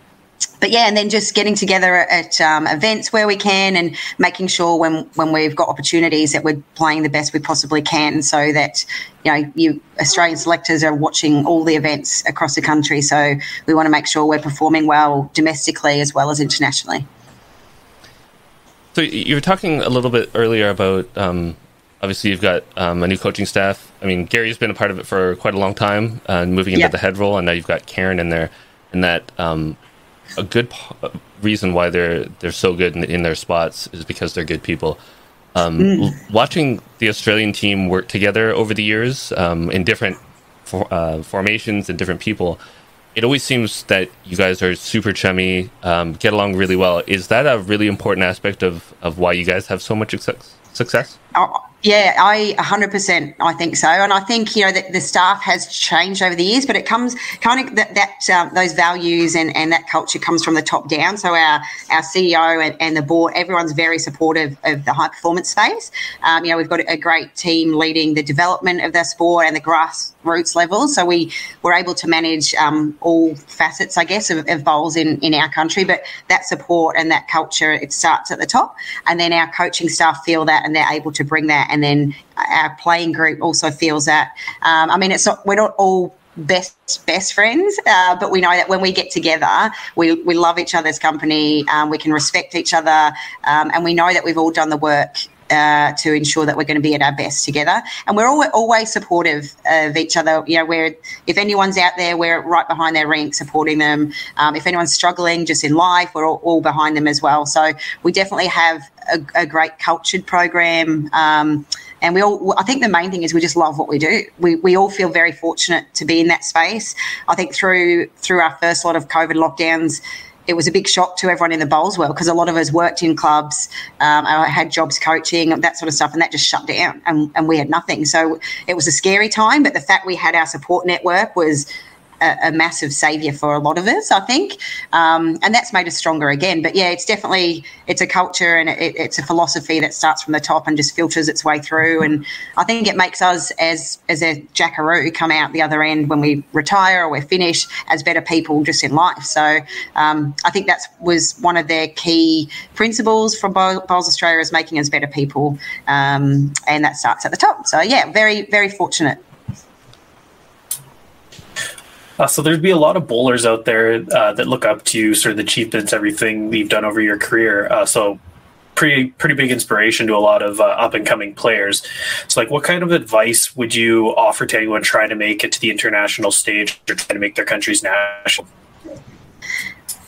but yeah, and then just getting together at um, events where we can, and making sure when when we've got opportunities that we're playing the best we possibly can, so that you know you Australian selectors are watching all the events across the country. So we want to make sure we're performing well domestically as well as internationally. So you were talking a little bit earlier about um, obviously you've got um, a new coaching staff. I mean, Gary's been a part of it for quite a long time, uh, moving into yeah. the head role, and now you've got Karen in there, and that um, a good p- reason why they're they're so good in, in, their spots is because they're good people. Um, mm. Watching the Australian team work together over the years um, in different for, uh, formations and different people, it always seems that you guys are super chummy, um, get along really well. Is that a really important aspect of, of why you guys have so much success? Yeah, I 100% I think so. And I think, you know, that the staff has changed over the years, but it comes kind of that, that um, those values and, and that culture comes from the top down. So our, our CEO and, and the board, everyone's very supportive of the high performance space. Um, you know, we've got a great team leading the development of the sport and the grassroots level. So we were able to manage um, all facets, I guess, of, of bowls in, in our country. But that support and that culture, it starts at the top. And then our coaching staff feel that and they're able to bring that and then our playing group also feels that. Um, I mean, it's not we're not all best best friends, uh, but we know that when we get together, we we love each other's company. Um, we can respect each other, um, and we know that we've all done the work uh, to ensure that we're going to be at our best together. And we're all, always supportive of each other. You know, if anyone's out there, we're right behind their rink supporting them. Um, if anyone's struggling just in life, we're all, all, behind them as well. So we definitely have a, a great cultured program. Um, and we all, I think the main thing is we just love what we do. We, we all feel very fortunate to be in that space. I think through through our first lot of COVID lockdowns, it was a big shock to everyone in the bowls world because a lot of us worked in clubs, um, I had jobs coaching, that sort of stuff, and that just shut down, and, and we had nothing. So it was a scary time, but the fact we had our support network was a, massive savior for a lot of us, I think, um, and that's made us stronger again. But yeah, it's definitely it's a culture and it, it's a philosophy that starts from the top and just filters its way through. And I think it makes us as as a Jackaroo come out the other end when we retire or we're finished as better people just in life. So um, I think that was one of their key principles from Bowls Australia is making us better people, um, and that starts at the top. So yeah, very very fortunate. Uh, so there'd be a lot of bowlers out there uh, that look up to sort of the achievements, everything you've done over your career. Uh, so pretty pretty big inspiration to a lot of uh, up and coming players. So, like, what kind of advice would you offer to anyone trying to make it to the international stage or trying to make their country's national?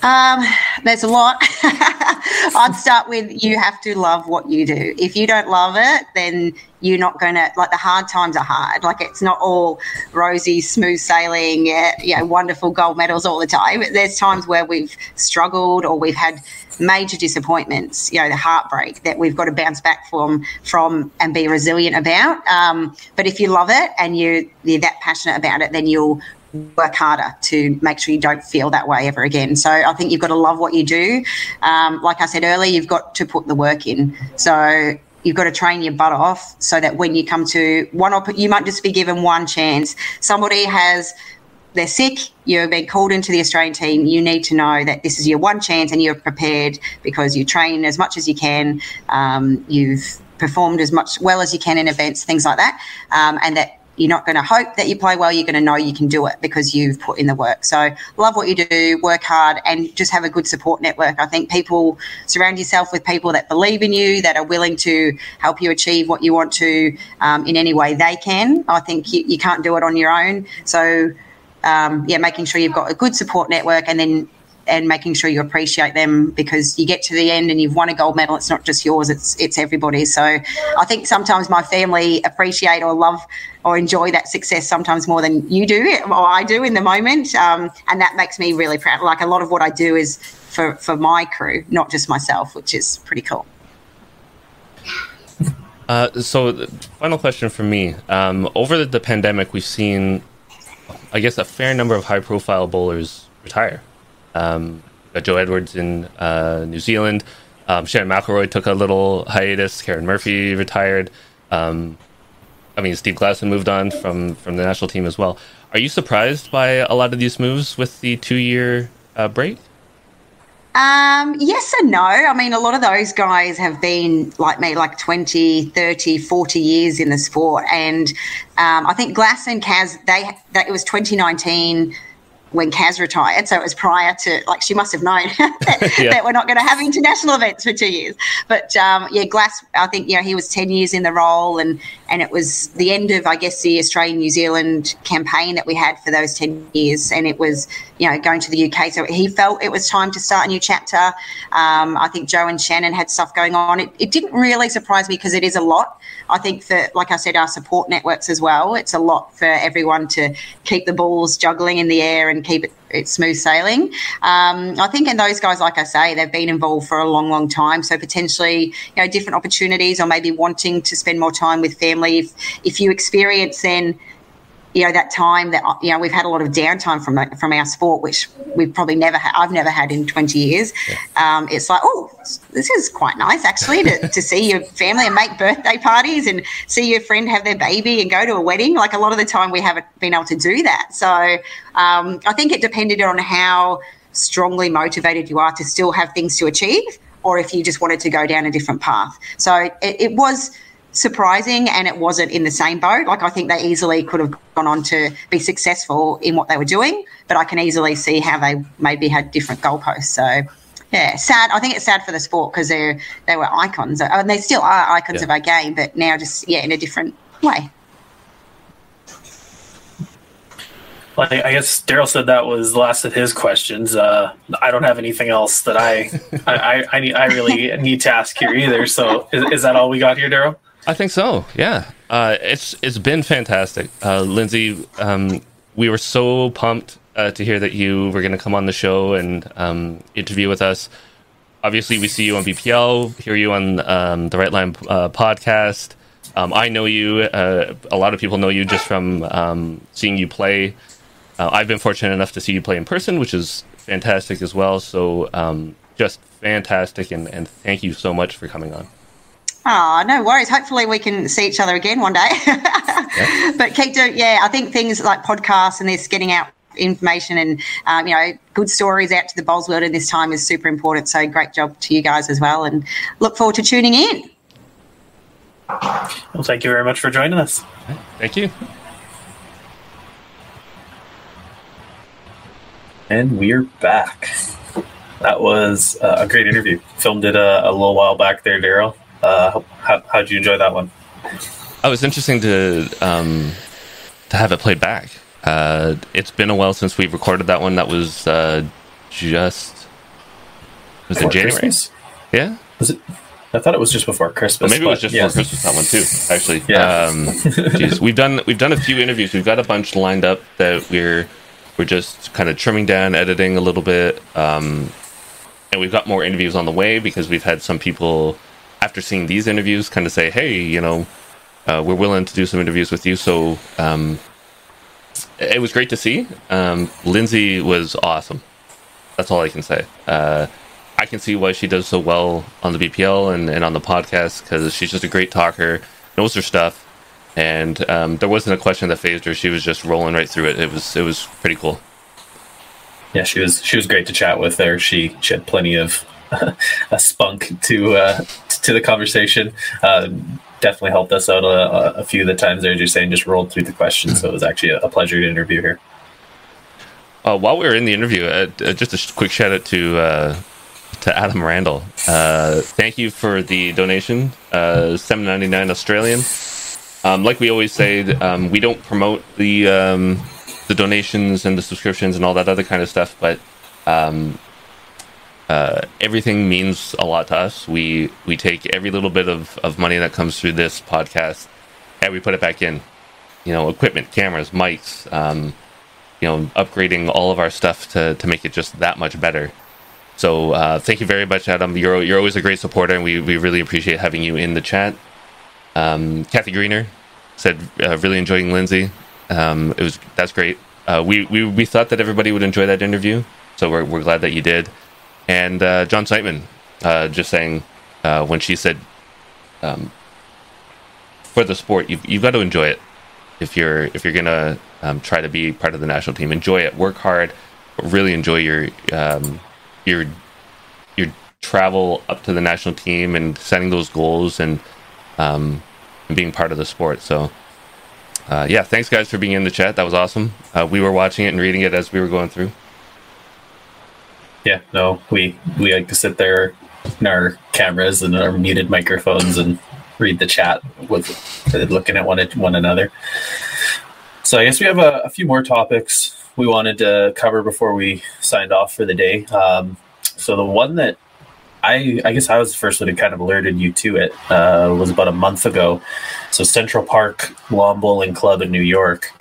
Um, there's a lot. *laughs* I'd start with you have to love what you do. If you don't love it, then you're not going to, like, the hard times are hard. Like, it's not all rosy, smooth sailing, yeah, you know, wonderful gold medals all the time. There's times where we've struggled or we've had major disappointments, you know, the heartbreak that we've got to bounce back from, from and be resilient about. Um, but if you love it and you, you're that passionate about it, then you'll work harder to make sure you don't feel that way ever again. So I think you've got to love what you do. Um, like I said earlier, you've got to put the work in. So you've got to train your butt off so that when you come to one, op- you might just be given one chance. Somebody has they're sick, you've been called into the Australian team, you need to know that this is your one chance and you're prepared because you train as much as you can, um, you've performed as much well as you can in events, things like that, um, and that you're not going to hope that you play well. You're going to know you can do it because you've put in the work. So love what you do, work hard, and just have a good support network. I think people surround yourself with people that believe in you, that are willing to help you achieve what you want to um, in any way they can. I think you, you can't do it on your own. So um, yeah, making sure you've got a good support network, and then and making sure you appreciate them because you get to the end and you've won a gold medal. It's not just yours; it's it's everybody's. So I think sometimes my family appreciate or love or enjoy that success sometimes more than you do or I do in the moment, um, and that makes me really proud. Like a lot of what I do is for for my crew, not just myself, which is pretty cool. *laughs* Uh, so, final question for me. Um, over the, the pandemic, we've seen, I guess, a fair number of high-profile bowlers retire. Um, Jo Edwards in uh, New Zealand. Um, Shannon McIlroy took a little hiatus. Karen Murphy retired. Um, I mean, Steve Glasson moved on from from the national team as well. Are you surprised by a lot of these moves with the two year uh, break? Um, yes and no. I mean, a lot of those guys have been like me, like 20, 30, 40 years in the sport. And um, I think Glass and Kaz, they, that it was 2019 when Kaz retired. So it was prior to, like, she must have known *laughs* that, *laughs* yeah. that, we're not going to have international events for two years. But um, yeah, Glass, I think, you know, he was 10 years in the role and, and it was the end of, I guess, the Australian New Zealand campaign that we had for those 10 years. And it was, you know, going to the UK. So he felt it was time to start a new chapter. Um, I think Jo and Shannon had stuff going on. It, it didn't really surprise me because it is a lot. I think for, like I said, our support networks as well, it's a lot for everyone to keep the balls juggling in the air and keep it, it smooth sailing. Um, I think, and those guys, like I say, they've been involved for a long, long time. So potentially, you know, different opportunities or maybe wanting to spend more time with family. If, if you experience then you know that time that you know we've had a lot of downtime from from our sport, which we've probably never had. I've never had in twenty years. Yeah. Um, it's like, oh, this is quite nice actually to, to see your family and make birthday parties and see your friend have their baby and go to a wedding. Like a lot of the time, we haven't been able to do that. So um, I think it depended on how strongly motivated you are to still have things to achieve, or if you just wanted to go down a different path. So it, it was surprising and it wasn't in the same boat. Like I think they easily could have gone on to be successful in what they were doing, but I can easily see how they maybe had different goalposts. So yeah, sad. I think it's sad for the sport because they they were icons, and they still are icons yeah. of our game, but now just yeah in a different way. Well, I guess Daryl said that was the last of his questions. Uh, I don't have anything else that I *laughs* I, I, I, need, I really need to ask here either. So is, is that all we got here, Daryl? I think so. Yeah, uh, it's it's been fantastic, uh, Lynsey. Um, we were so pumped uh, to hear that you were going to come on the show and um, interview with us. Obviously, we see you on BPL, hear you on um, the Right Line uh, podcast. Um, I know you. Uh, a lot of people know you just from um, seeing you play. Uh, I've been fortunate enough to see you play in person, which is fantastic as well. So, um, just fantastic, and, and thank you so much for coming on. Oh, no worries. Hopefully, we can see each other again one day. yeah. *laughs* But keep doing, yeah, I think things like podcasts and this getting out information and, um, you know, good stories out to the bowls world in this time is super important. So, great job to you guys as well. And look forward to tuning in. Well, thank you very much for joining us. Thank you. And we're back. that was uh, a great interview. Filmed it a, a little while back there, Daryl. Uh, how how'd you enjoy that one? Oh, it's interesting to um, to have it played back. Uh, it's been a while since we recorded that one. That was uh, just was it January? Christmas? Yeah, Was it? I thought it was just before Christmas. Or maybe it was just yeah. before Christmas that one too. Actually, Yeah. Um, geez, we've done we've done a few interviews. We've got a bunch lined up that we're we're just kind of trimming down, editing a little bit, um, and we've got more interviews on the way because we've had some people after seeing these interviews kind of say, "Hey, you know, uh, we're willing to do some interviews with you." So um, it was great to see. Um, Lynsey was awesome. That's all I can say. Uh, I can see why she does so well on the BPL and, and on the podcast because she's just a great talker, knows her stuff, and um, there wasn't a question that phased her. She was just rolling right through it. It was it was pretty cool. yeah, she was she was great to chat with there. She she had plenty of *laughs* a spunk to uh, to the conversation. Uh, definitely helped us out a, a few of the times there, as you're saying, just rolled through the questions. So it was actually a, a pleasure to interview here. Uh, while we were in the interview, uh, uh, just a quick shout out to uh, to Adam Randall. Uh, thank you for the donation, uh, seven ninety nine Australian. Um, like we always say, um, we don't promote the um, the donations and the subscriptions and all that other kind of stuff, but um, uh, everything means a lot to us. We we take every little bit of, of money that comes through this podcast and we put it back in. You know, equipment, cameras, mics. Um, you know, upgrading all of our stuff to, to make it just that much better. So uh, thank you very much, Adam. You're you're always a great supporter, and we, we really appreciate having you in the chat. Um, Kathy Greener said uh, really enjoying Lynsey. Um, it was that's great. Uh, we, we we thought that everybody would enjoy that interview, so we're we're glad that you did. And uh, John Seitman uh, just saying uh, when she said um, for the sport, you've you've got to enjoy it if you're if you're gonna um, try to be part of the national team. Enjoy it, work hard, really enjoy your um, your your travel up to the national team and setting those goals and um, and being part of the sport. So. Uh, yeah, thanks guys for being in the chat. That was awesome. Uh, we were watching it and reading it as we were going through. Yeah, no, we we like to sit there in our cameras and our muted microphones and read the chat with looking at one at one another. So I guess we have a, a few more topics we wanted to cover before we signed off for the day. Um, so the one that I I guess I was the first one who kind of alerted you to it uh, was about a month ago. So Central Park Lawn Bowling Club in New York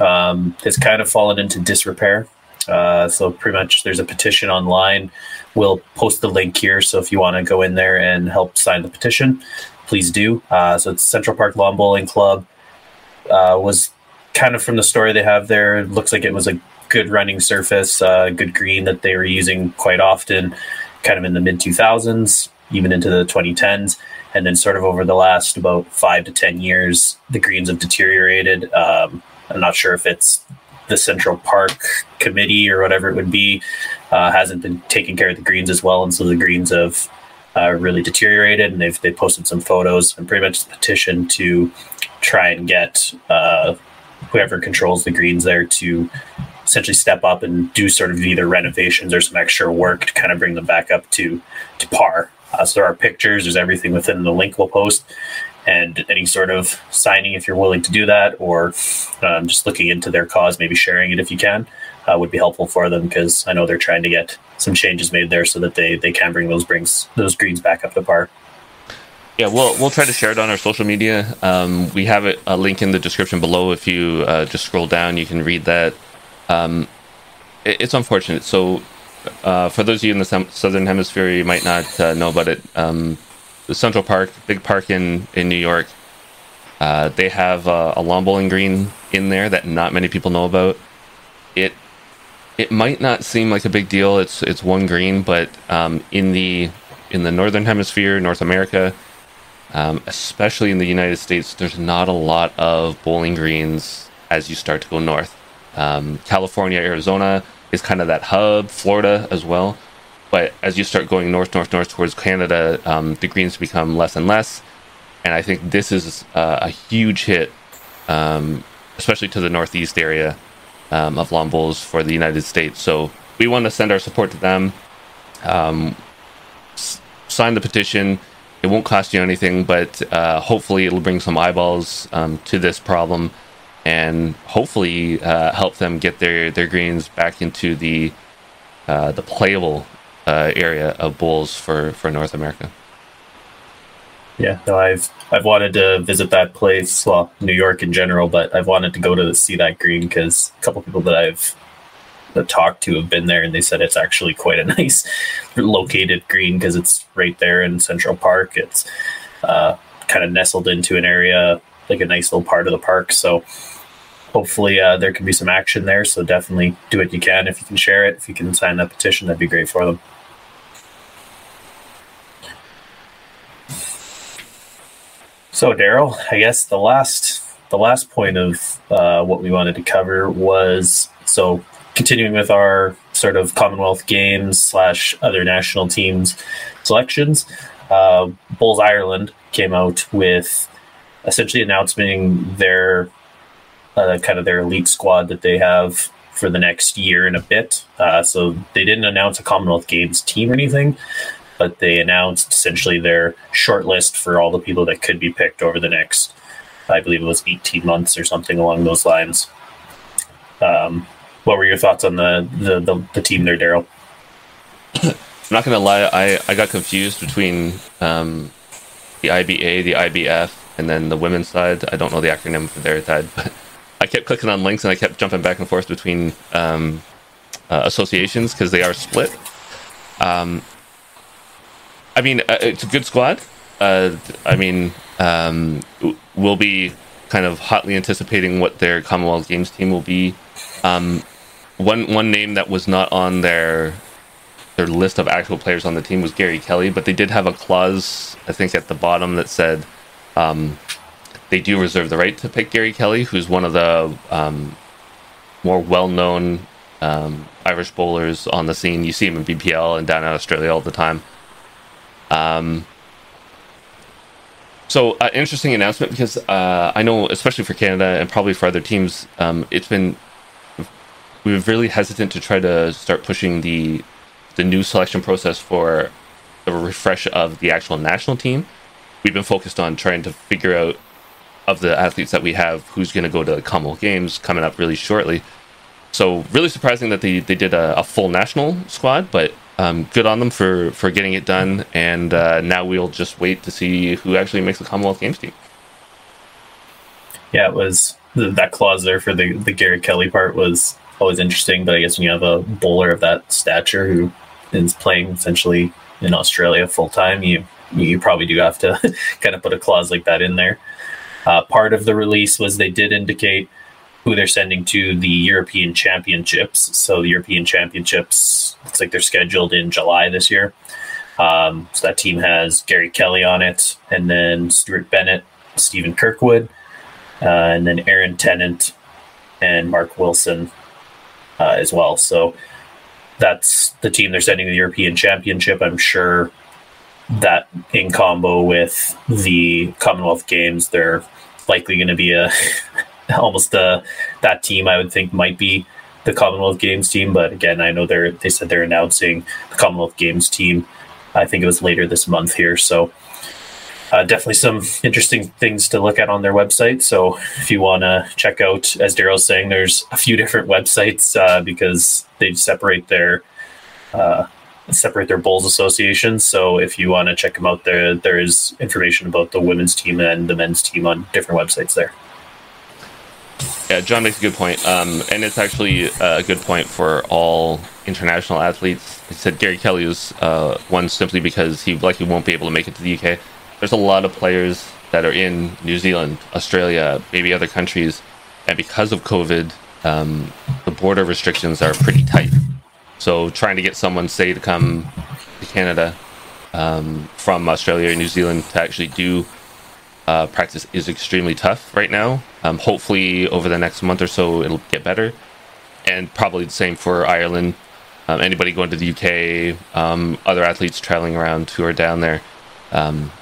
um, has kind of fallen into disrepair. Uh, so pretty much there's a petition online. We'll post the link here. So if you want to go in there and help sign the petition, please do. Uh, so it's Central Park Lawn Bowling Club. Uh, was kind of from the story they have there. Looks like it was a good running surface, uh, good green that they were using quite often, kind of in the mid 2000s, even into the 2010s. And then, sort of over the last about five to 10 years, the greens have deteriorated. Um, I'm not sure if it's the Central Park Committee or whatever it would be uh, hasn't been taking care of the greens as well, and so the greens have uh, really deteriorated. And they've they posted some photos and pretty much a petition to try and get uh, whoever controls the greens there to essentially step up and do sort of either renovations or some extra work to kind of bring them back up to to par. Uh, so there are pictures. There's everything within the link we'll post and any sort of signing if you're willing to do that or um, just looking into their cause maybe sharing it if you can uh, would be helpful for them because i know they're trying to get some changes made there so that they, they can bring those brings those greens back up to par Yeah, we'll we'll try to share it on our social media. Um, we have it, a link in the description below. If you uh, just scroll down, you can read that. Um, it, it's unfortunate. So, uh, for those of you in the southern hemisphere, you might not uh, know about it. Um, Central Park, big park in in New York, uh, they have uh, a lawn bowling green in there that not many people know about. It it might not seem like a big deal. It's it's one green, but um, in the in the northern hemisphere, North America, um, especially in the United States, there's not a lot of bowling greens as you start to go north. Um, California, Arizona is kind of that hub, Florida as well. But as you start going north, north, north towards Canada, um, the greens become less and less. And I think this is uh, a huge hit, um, especially to the northeast area um, of bowls for the United States. So we want to send our support to them. Um, s- sign the petition. It won't cost you anything, but uh, hopefully it'll bring some eyeballs um, to this problem, and hopefully uh, help them get their, their greens back into the uh, the playable uh, area of bowls for, for North America. Yeah, no, I've I've wanted to visit that place, well, New York in general, but I've wanted to go to see that green because a couple people that I've talked to have been there, and they said it's actually quite a *laughs* nice located green because it's right there in Central Park. It's uh, kind of nestled into an area like a nice little part of the park. So hopefully uh, there can be some action there. So definitely do what you can if you can share it. If you can sign that petition, that'd be great for them. So Daryl, I guess the last the last point of uh, what we wanted to cover was so continuing with our sort of Commonwealth Games slash other national teams selections. Uh, Bowls Ireland came out with essentially announcing their uh, kind of their elite squad that they have for the next year and a bit. Uh, so they didn't announce a Commonwealth Games team or anything, but they announced essentially their short list for all the people that could be picked over the next, I believe it was 18 months or something along those lines. Um, what were your thoughts on the the, the, the team there, Daryl? I'm not gonna lie, I, I got confused between um, the IBA, the IBF, and then the women's side. I don't know the acronym for their side, *laughs* but I kept clicking on links and I kept jumping back and forth between um, uh, associations because they are split. Um, I mean, uh, it's a good squad. Uh, I mean, um, we'll be kind of hotly anticipating what their Commonwealth Games team will be. Um, one one name that was not on their their list of actual players on the team was Gary Kelly, but they did have a clause, I think, at the bottom that said um, they do reserve the right to pick Gary Kelly, who's one of the um, more well known um, Irish bowlers on the scene. You see him in BPL and down in Australia all the time. Um, so, uh, interesting announcement because uh, I know, especially for Canada and probably for other teams, um, it's been we were really hesitant to try to start pushing the the new selection process for the refresh of the actual national team. We've been focused on trying to figure out of the athletes that we have who's going to go to the Commonwealth Games coming up really shortly. So really surprising that they, they did a, a full national squad, but um, good on them for, for getting it done. And uh, now we'll just wait to see who actually makes the Commonwealth Games team. Yeah, it was that clause there for the the Gary Kelly part was always interesting. But I guess when you have a bowler of that stature who is playing essentially in Australia full time, you you probably do have to *laughs* kind of put a clause like that in there. Uh, part of the release was they did indicate who they're sending to the European Championships. So the European Championships it's like they're scheduled in July this year. Um, so that team has Gary Kelly on it, and then Stuart Bennett, Stephen Kirkwood, uh, and then Aaron Tennant and Mark Wilson uh, as well. So that's the team they're sending to the European Championship. I'm sure that in combo with the Commonwealth Games, they're likely going to be a *laughs* *laughs* almost a, that team. I would think might be the Commonwealth Games team, but again, I know they're they said they're announcing the Commonwealth Games team. I think it was later this month here, so uh, definitely some interesting things to look at on their website. So if you want to check out, as Daryl's saying, there's a few different *laughs* websites uh, because they separate their uh, separate their bowls associations. So if you want to check them out, there there is information about the women's team and the men's team on different websites there. Yeah, John makes a good point, um, and it's actually a good point for all international athletes. He said Gary Kelly is uh, one simply because he likely won't be able to make it to the UK. There's a lot of players that are in New Zealand, Australia, maybe other countries, and because of COVID, um, the border restrictions are pretty tight. So trying to get someone, say, to come to Canada um, from Australia or New Zealand to actually do uh, practice is extremely tough right now. Um, hopefully, over the next month or so, it'll get better. And probably the same for Ireland. Um, anybody going to the UK, um, other athletes traveling around who are down there. Um,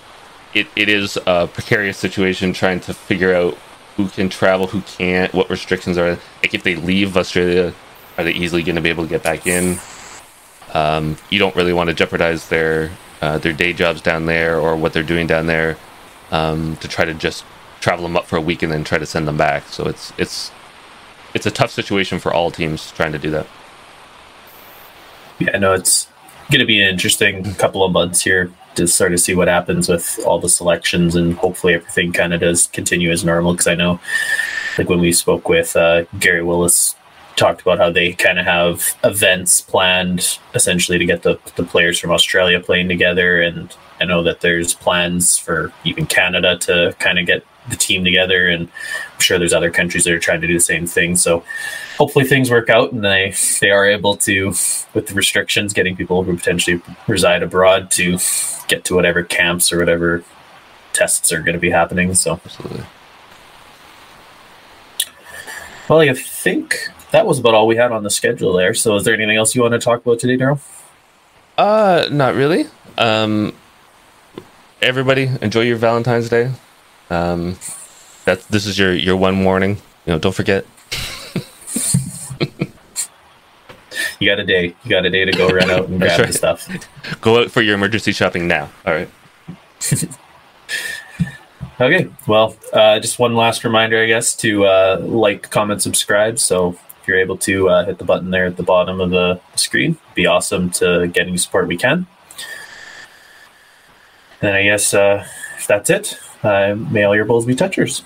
it, it is a precarious situation trying to figure out who can travel, who can't, what restrictions are. Like if they leave Australia, are they easily going to be able to get back in? Um, you don't really want to jeopardize their uh, their day jobs down there or what they're doing down there um, to try to just travel them up for a week and then try to send them back. So it's it's it's a tough situation for all teams trying to do that. Yeah, no, it's going to be an interesting couple of months here to sort of see what happens with all the selections and hopefully everything kind of does continue as normal. Because I know, like when we spoke with uh, Gary Willis, talked about how they kind of have events planned essentially to get the, the players from Australia playing together. And I know that there's plans for even Canada to kind of get the team together. And I'm sure there's other countries that are trying to do the same thing. So hopefully things work out and they, they are able to, with the restrictions, getting people who potentially reside abroad to get to whatever camps or whatever tests are going to be happening. So, Absolutely. well, I think that was about all we had on the schedule there. So, is there anything else you want to talk about today, Daryl? Uh, not really. Um, everybody enjoy your Valentine's Day. Um, that this is your your one warning. You know, don't forget. *laughs* You got a day. You got a day to go run out and *laughs* grab right. the stuff. *laughs* Go out for your emergency shopping now. All right. Okay. Well, uh, just one last reminder, I guess, to uh, like, comment, subscribe. So you're able to uh, hit the button there at the bottom of the screen, be awesome to get any support we can. And I guess uh, if that's it, uh, may all your bowls be touchers.